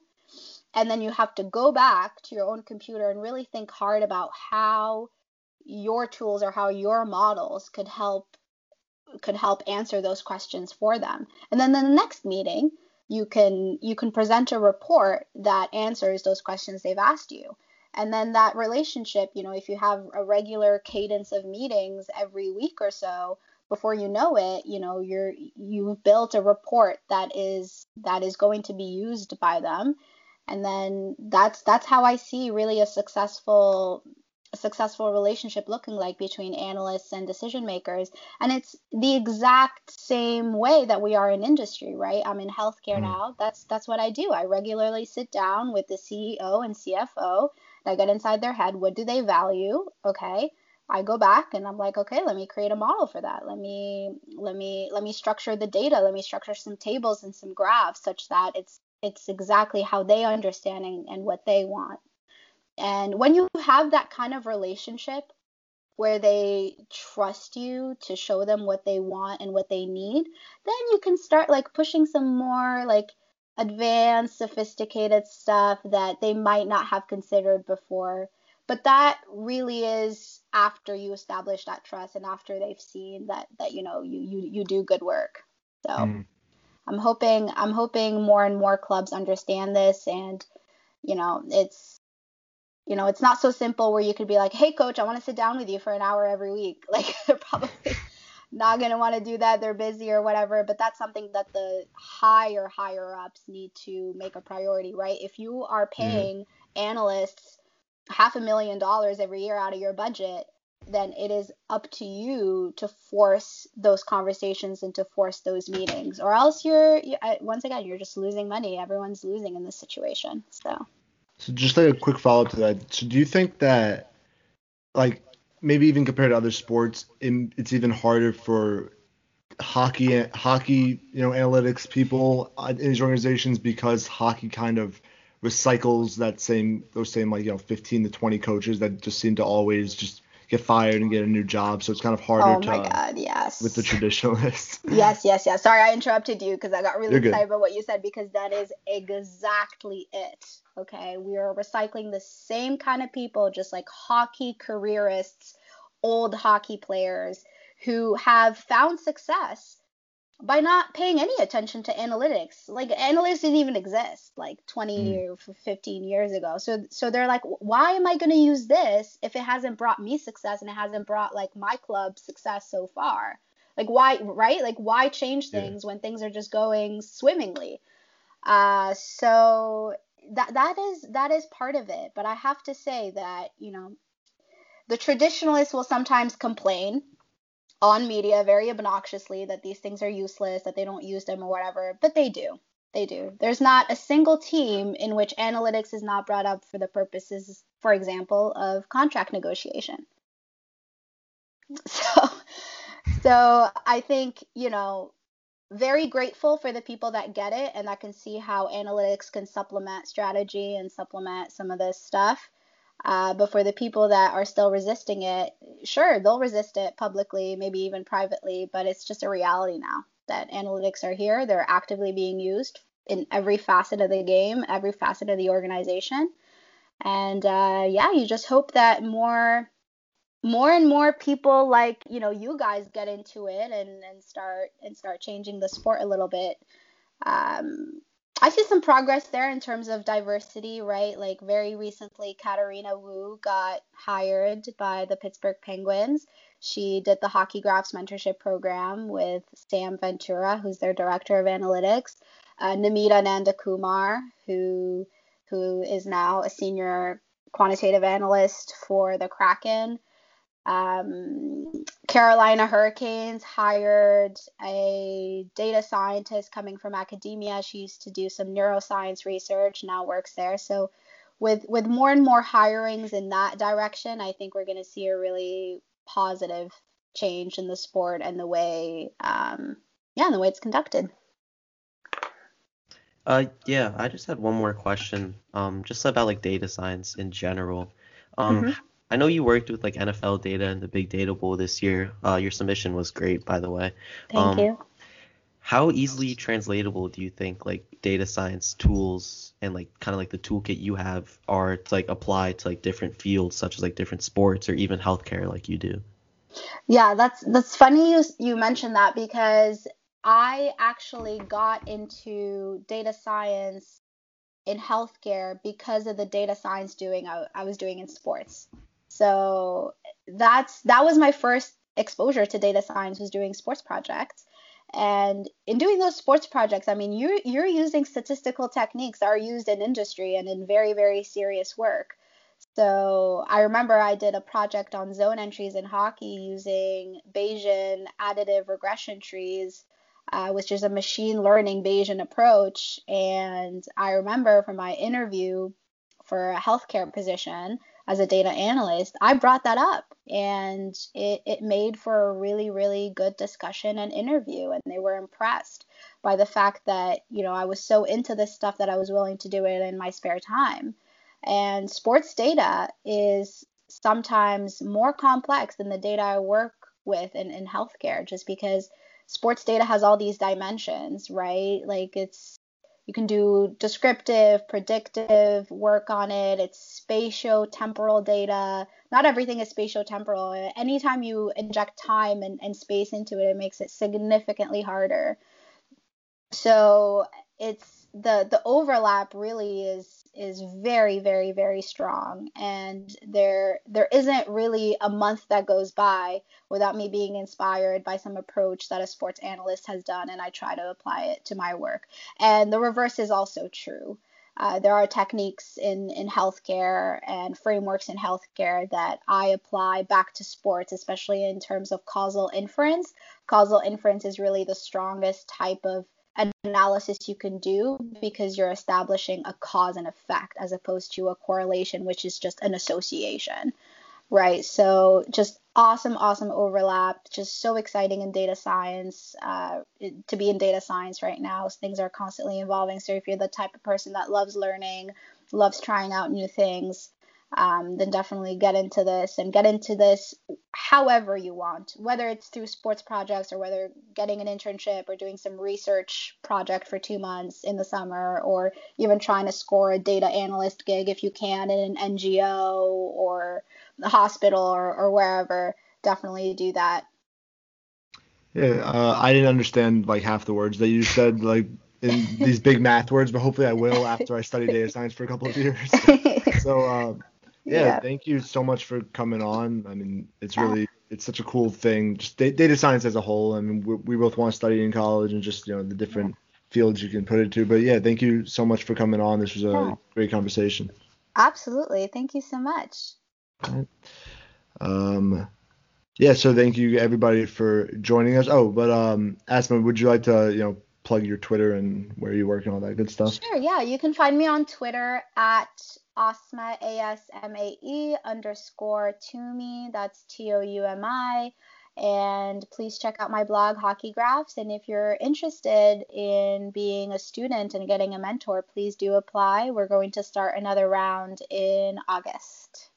and then you have to go back to your own computer and really think hard about how your tools or how your models could help could help answer those questions for them. And then in the next meeting, you can you can present a report that answers those questions they've asked you. And then that relationship, you know, if you have a regular cadence of meetings every week or so, before you know it, you know, you're you've built a report that is that is going to be used by them. And then that's that's how I see really a successful a successful relationship looking like between analysts and decision makers. And it's the exact same way that we are in industry right? I'm in healthcare mm. now. That's that's what i do. I regularly sit down with the ceo and cfo and i get inside their head. What do they value? Okay. I go back and i'm like okay let me create a model for that. Let me let me let me structure the data. Let me structure some tables and some graphs such that it's it's exactly how they understand and, and what they want and when you have that kind of relationship where they trust you to show them what they want and what they need, then you can start like pushing some more like advanced, sophisticated stuff that they might not have considered before. But that really is after you establish that trust and after they've seen that that you know you you, you do good work. So mm. I'm hoping I'm hoping more and more clubs understand this and you know it's you know, it's not so simple where you could be like, hey, coach, I want to sit down with you for an hour every week. Like, they're probably not going to want to do that. They're busy or whatever. But that's something that the higher, higher ups need to make a priority, right? If you are paying mm-hmm. analysts half a million dollars every year out of your budget, then it is up to you to force those conversations and to force those meetings or else you're you, once again you're just losing money everyone's losing in this situation so so just like a quick follow up to that. So do you think that like maybe even compared to other sports, it's even harder for hockey hockey you know analytics people uh, in these organizations because hockey kind of recycles that same those same like you know 15 to 20 coaches that just seem to always just get fired and get a new job. So it's kind of harder oh to. Oh my god, yes. With the traditionalists. yes, yes, yes. Sorry, I interrupted you because I got really excited about what you said because that is exactly it. Okay, we are recycling the same kind of people, just like hockey careerists, old hockey players who have found success by not paying any attention to analytics. Like analytics didn't even exist like 20 mm. or 15 years ago. So so they're like, why am I going to use this if it hasn't brought me success and it hasn't brought like my club success so far? Like why right? Like why change things yeah. when things are just going swimmingly? Uh so that that is that is part of it. But I have to say that, you know, the traditionalists will sometimes complain on media very obnoxiously that these things are useless, that they don't use them or whatever, but they do. They do. There's not a single team in which analytics is not brought up for the purposes, for example, of contract negotiation. So, so I think, you know, very grateful for the people that get it and that can see how analytics can supplement strategy and supplement some of this stuff. Uh, but for the people that are still resisting it, sure, they'll resist it publicly, maybe even privately, but it's just a reality now that analytics are here. They're actively being used in every facet of the game, every facet of the organization. And uh, yeah, you just hope that more more and more people like you know you guys get into it and, and start and start changing the sport a little bit um, I see some progress there in terms of diversity, right? Like very recently, Katarina Wu got hired by the Pittsburgh Penguins. She did the Hockey Graphs mentorship program with Sam Ventura, who's their director of analytics, uh, Namita Nandakumar, who who is now a senior quantitative analyst for the Kraken. Um, Carolina Hurricanes hired a data scientist coming from academia. She used to do some neuroscience research, now works there. So with with more and more hirings in that direction, I think we're going to see a really positive change in the sport and the way, um, yeah, and the way it's conducted. Uh, yeah, I just had one more question, um, just about like data science in general. Um, Mm-hmm. I know you worked with like NFL data and the Big Data Bowl this year. Uh, your submission was great, by the way. Thank Um, you. How easily translatable do you think like data science tools and like kind of like the toolkit you have are to like apply to like different fields such as like different sports or even healthcare like you do? Yeah, that's that's funny you you mentioned that because I actually got into data science in healthcare because of the data science doing I, I was doing in sports. So that's that was my first exposure to data science was doing sports projects. And in doing those sports projects, I mean, you're you're using statistical techniques that are used in industry and in very very serious work. So I remember I did a project on zone entries in hockey using Bayesian additive regression trees, uh, which is a machine learning Bayesian approach. And I remember from my interview for a healthcare position as a data analyst, I brought that up and it, it made for a really, really good discussion and interview. And they were impressed by the fact that, you know, I was so into this stuff that I was willing to do it in my spare time. And sports data is sometimes more complex than the data I work with in, in healthcare, just because sports data has all these dimensions, right? Like it's you can do descriptive, predictive work on it. It's spatio-temporal data. Not everything is spatio-temporal. Anytime you inject time and, and space into it, it makes it significantly harder. So it's the the overlap really is is very very very strong. And there there isn't really a month that goes by without me being inspired by some approach that a sports analyst has done and I try to apply it to my work. And the reverse is also true. Uh, there are techniques in in healthcare and frameworks in healthcare that I apply back to sports especially in terms of causal inference. Causal inference is really the strongest type of analysis you can do because you're establishing a cause and effect as opposed to a correlation, which is just an association, right? So just awesome, awesome overlap. Just so exciting in data science uh, to be in data science right now. Things are constantly evolving. So if you're the type of person that loves learning, loves trying out new things, um, then definitely get into this and get into this however you want, whether it's through sports projects or whether getting an internship or doing some research project for two months in the summer, or even trying to score a data analyst gig if you can in an NGO or the hospital or, or wherever. Definitely do that. Yeah, uh, I didn't understand like half the words that you said, like in these big math words, but hopefully I will after I study data science for a couple of years. so, um, yeah, Yeah. thank you so much for coming on. I mean, it's really it's such a cool thing. Just data science as a whole. I mean, we, we both want to study in college and just you know the different fields you can put it to. But yeah, thank you so much for coming on. This was a Yeah. great conversation. Absolutely. Thank you so much. Um, yeah, so thank you everybody for joining us. Oh, but um, Asmae, would you like to you know plug your Twitter and where you work and all that good stuff? Sure, yeah. You can find me on Twitter at Asmae A S M A E underscore Toumi. That's T O U M I. And please check out my blog, Hockey Graphs. And if you're interested in being a student and getting a mentor, please do apply. We're going to start another round in August.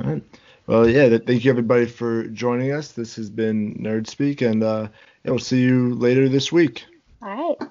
All right. Well, yeah, th- thank you everybody for joining us. This has been Nerd Speak, and uh, yeah, we'll see you later this week. All right.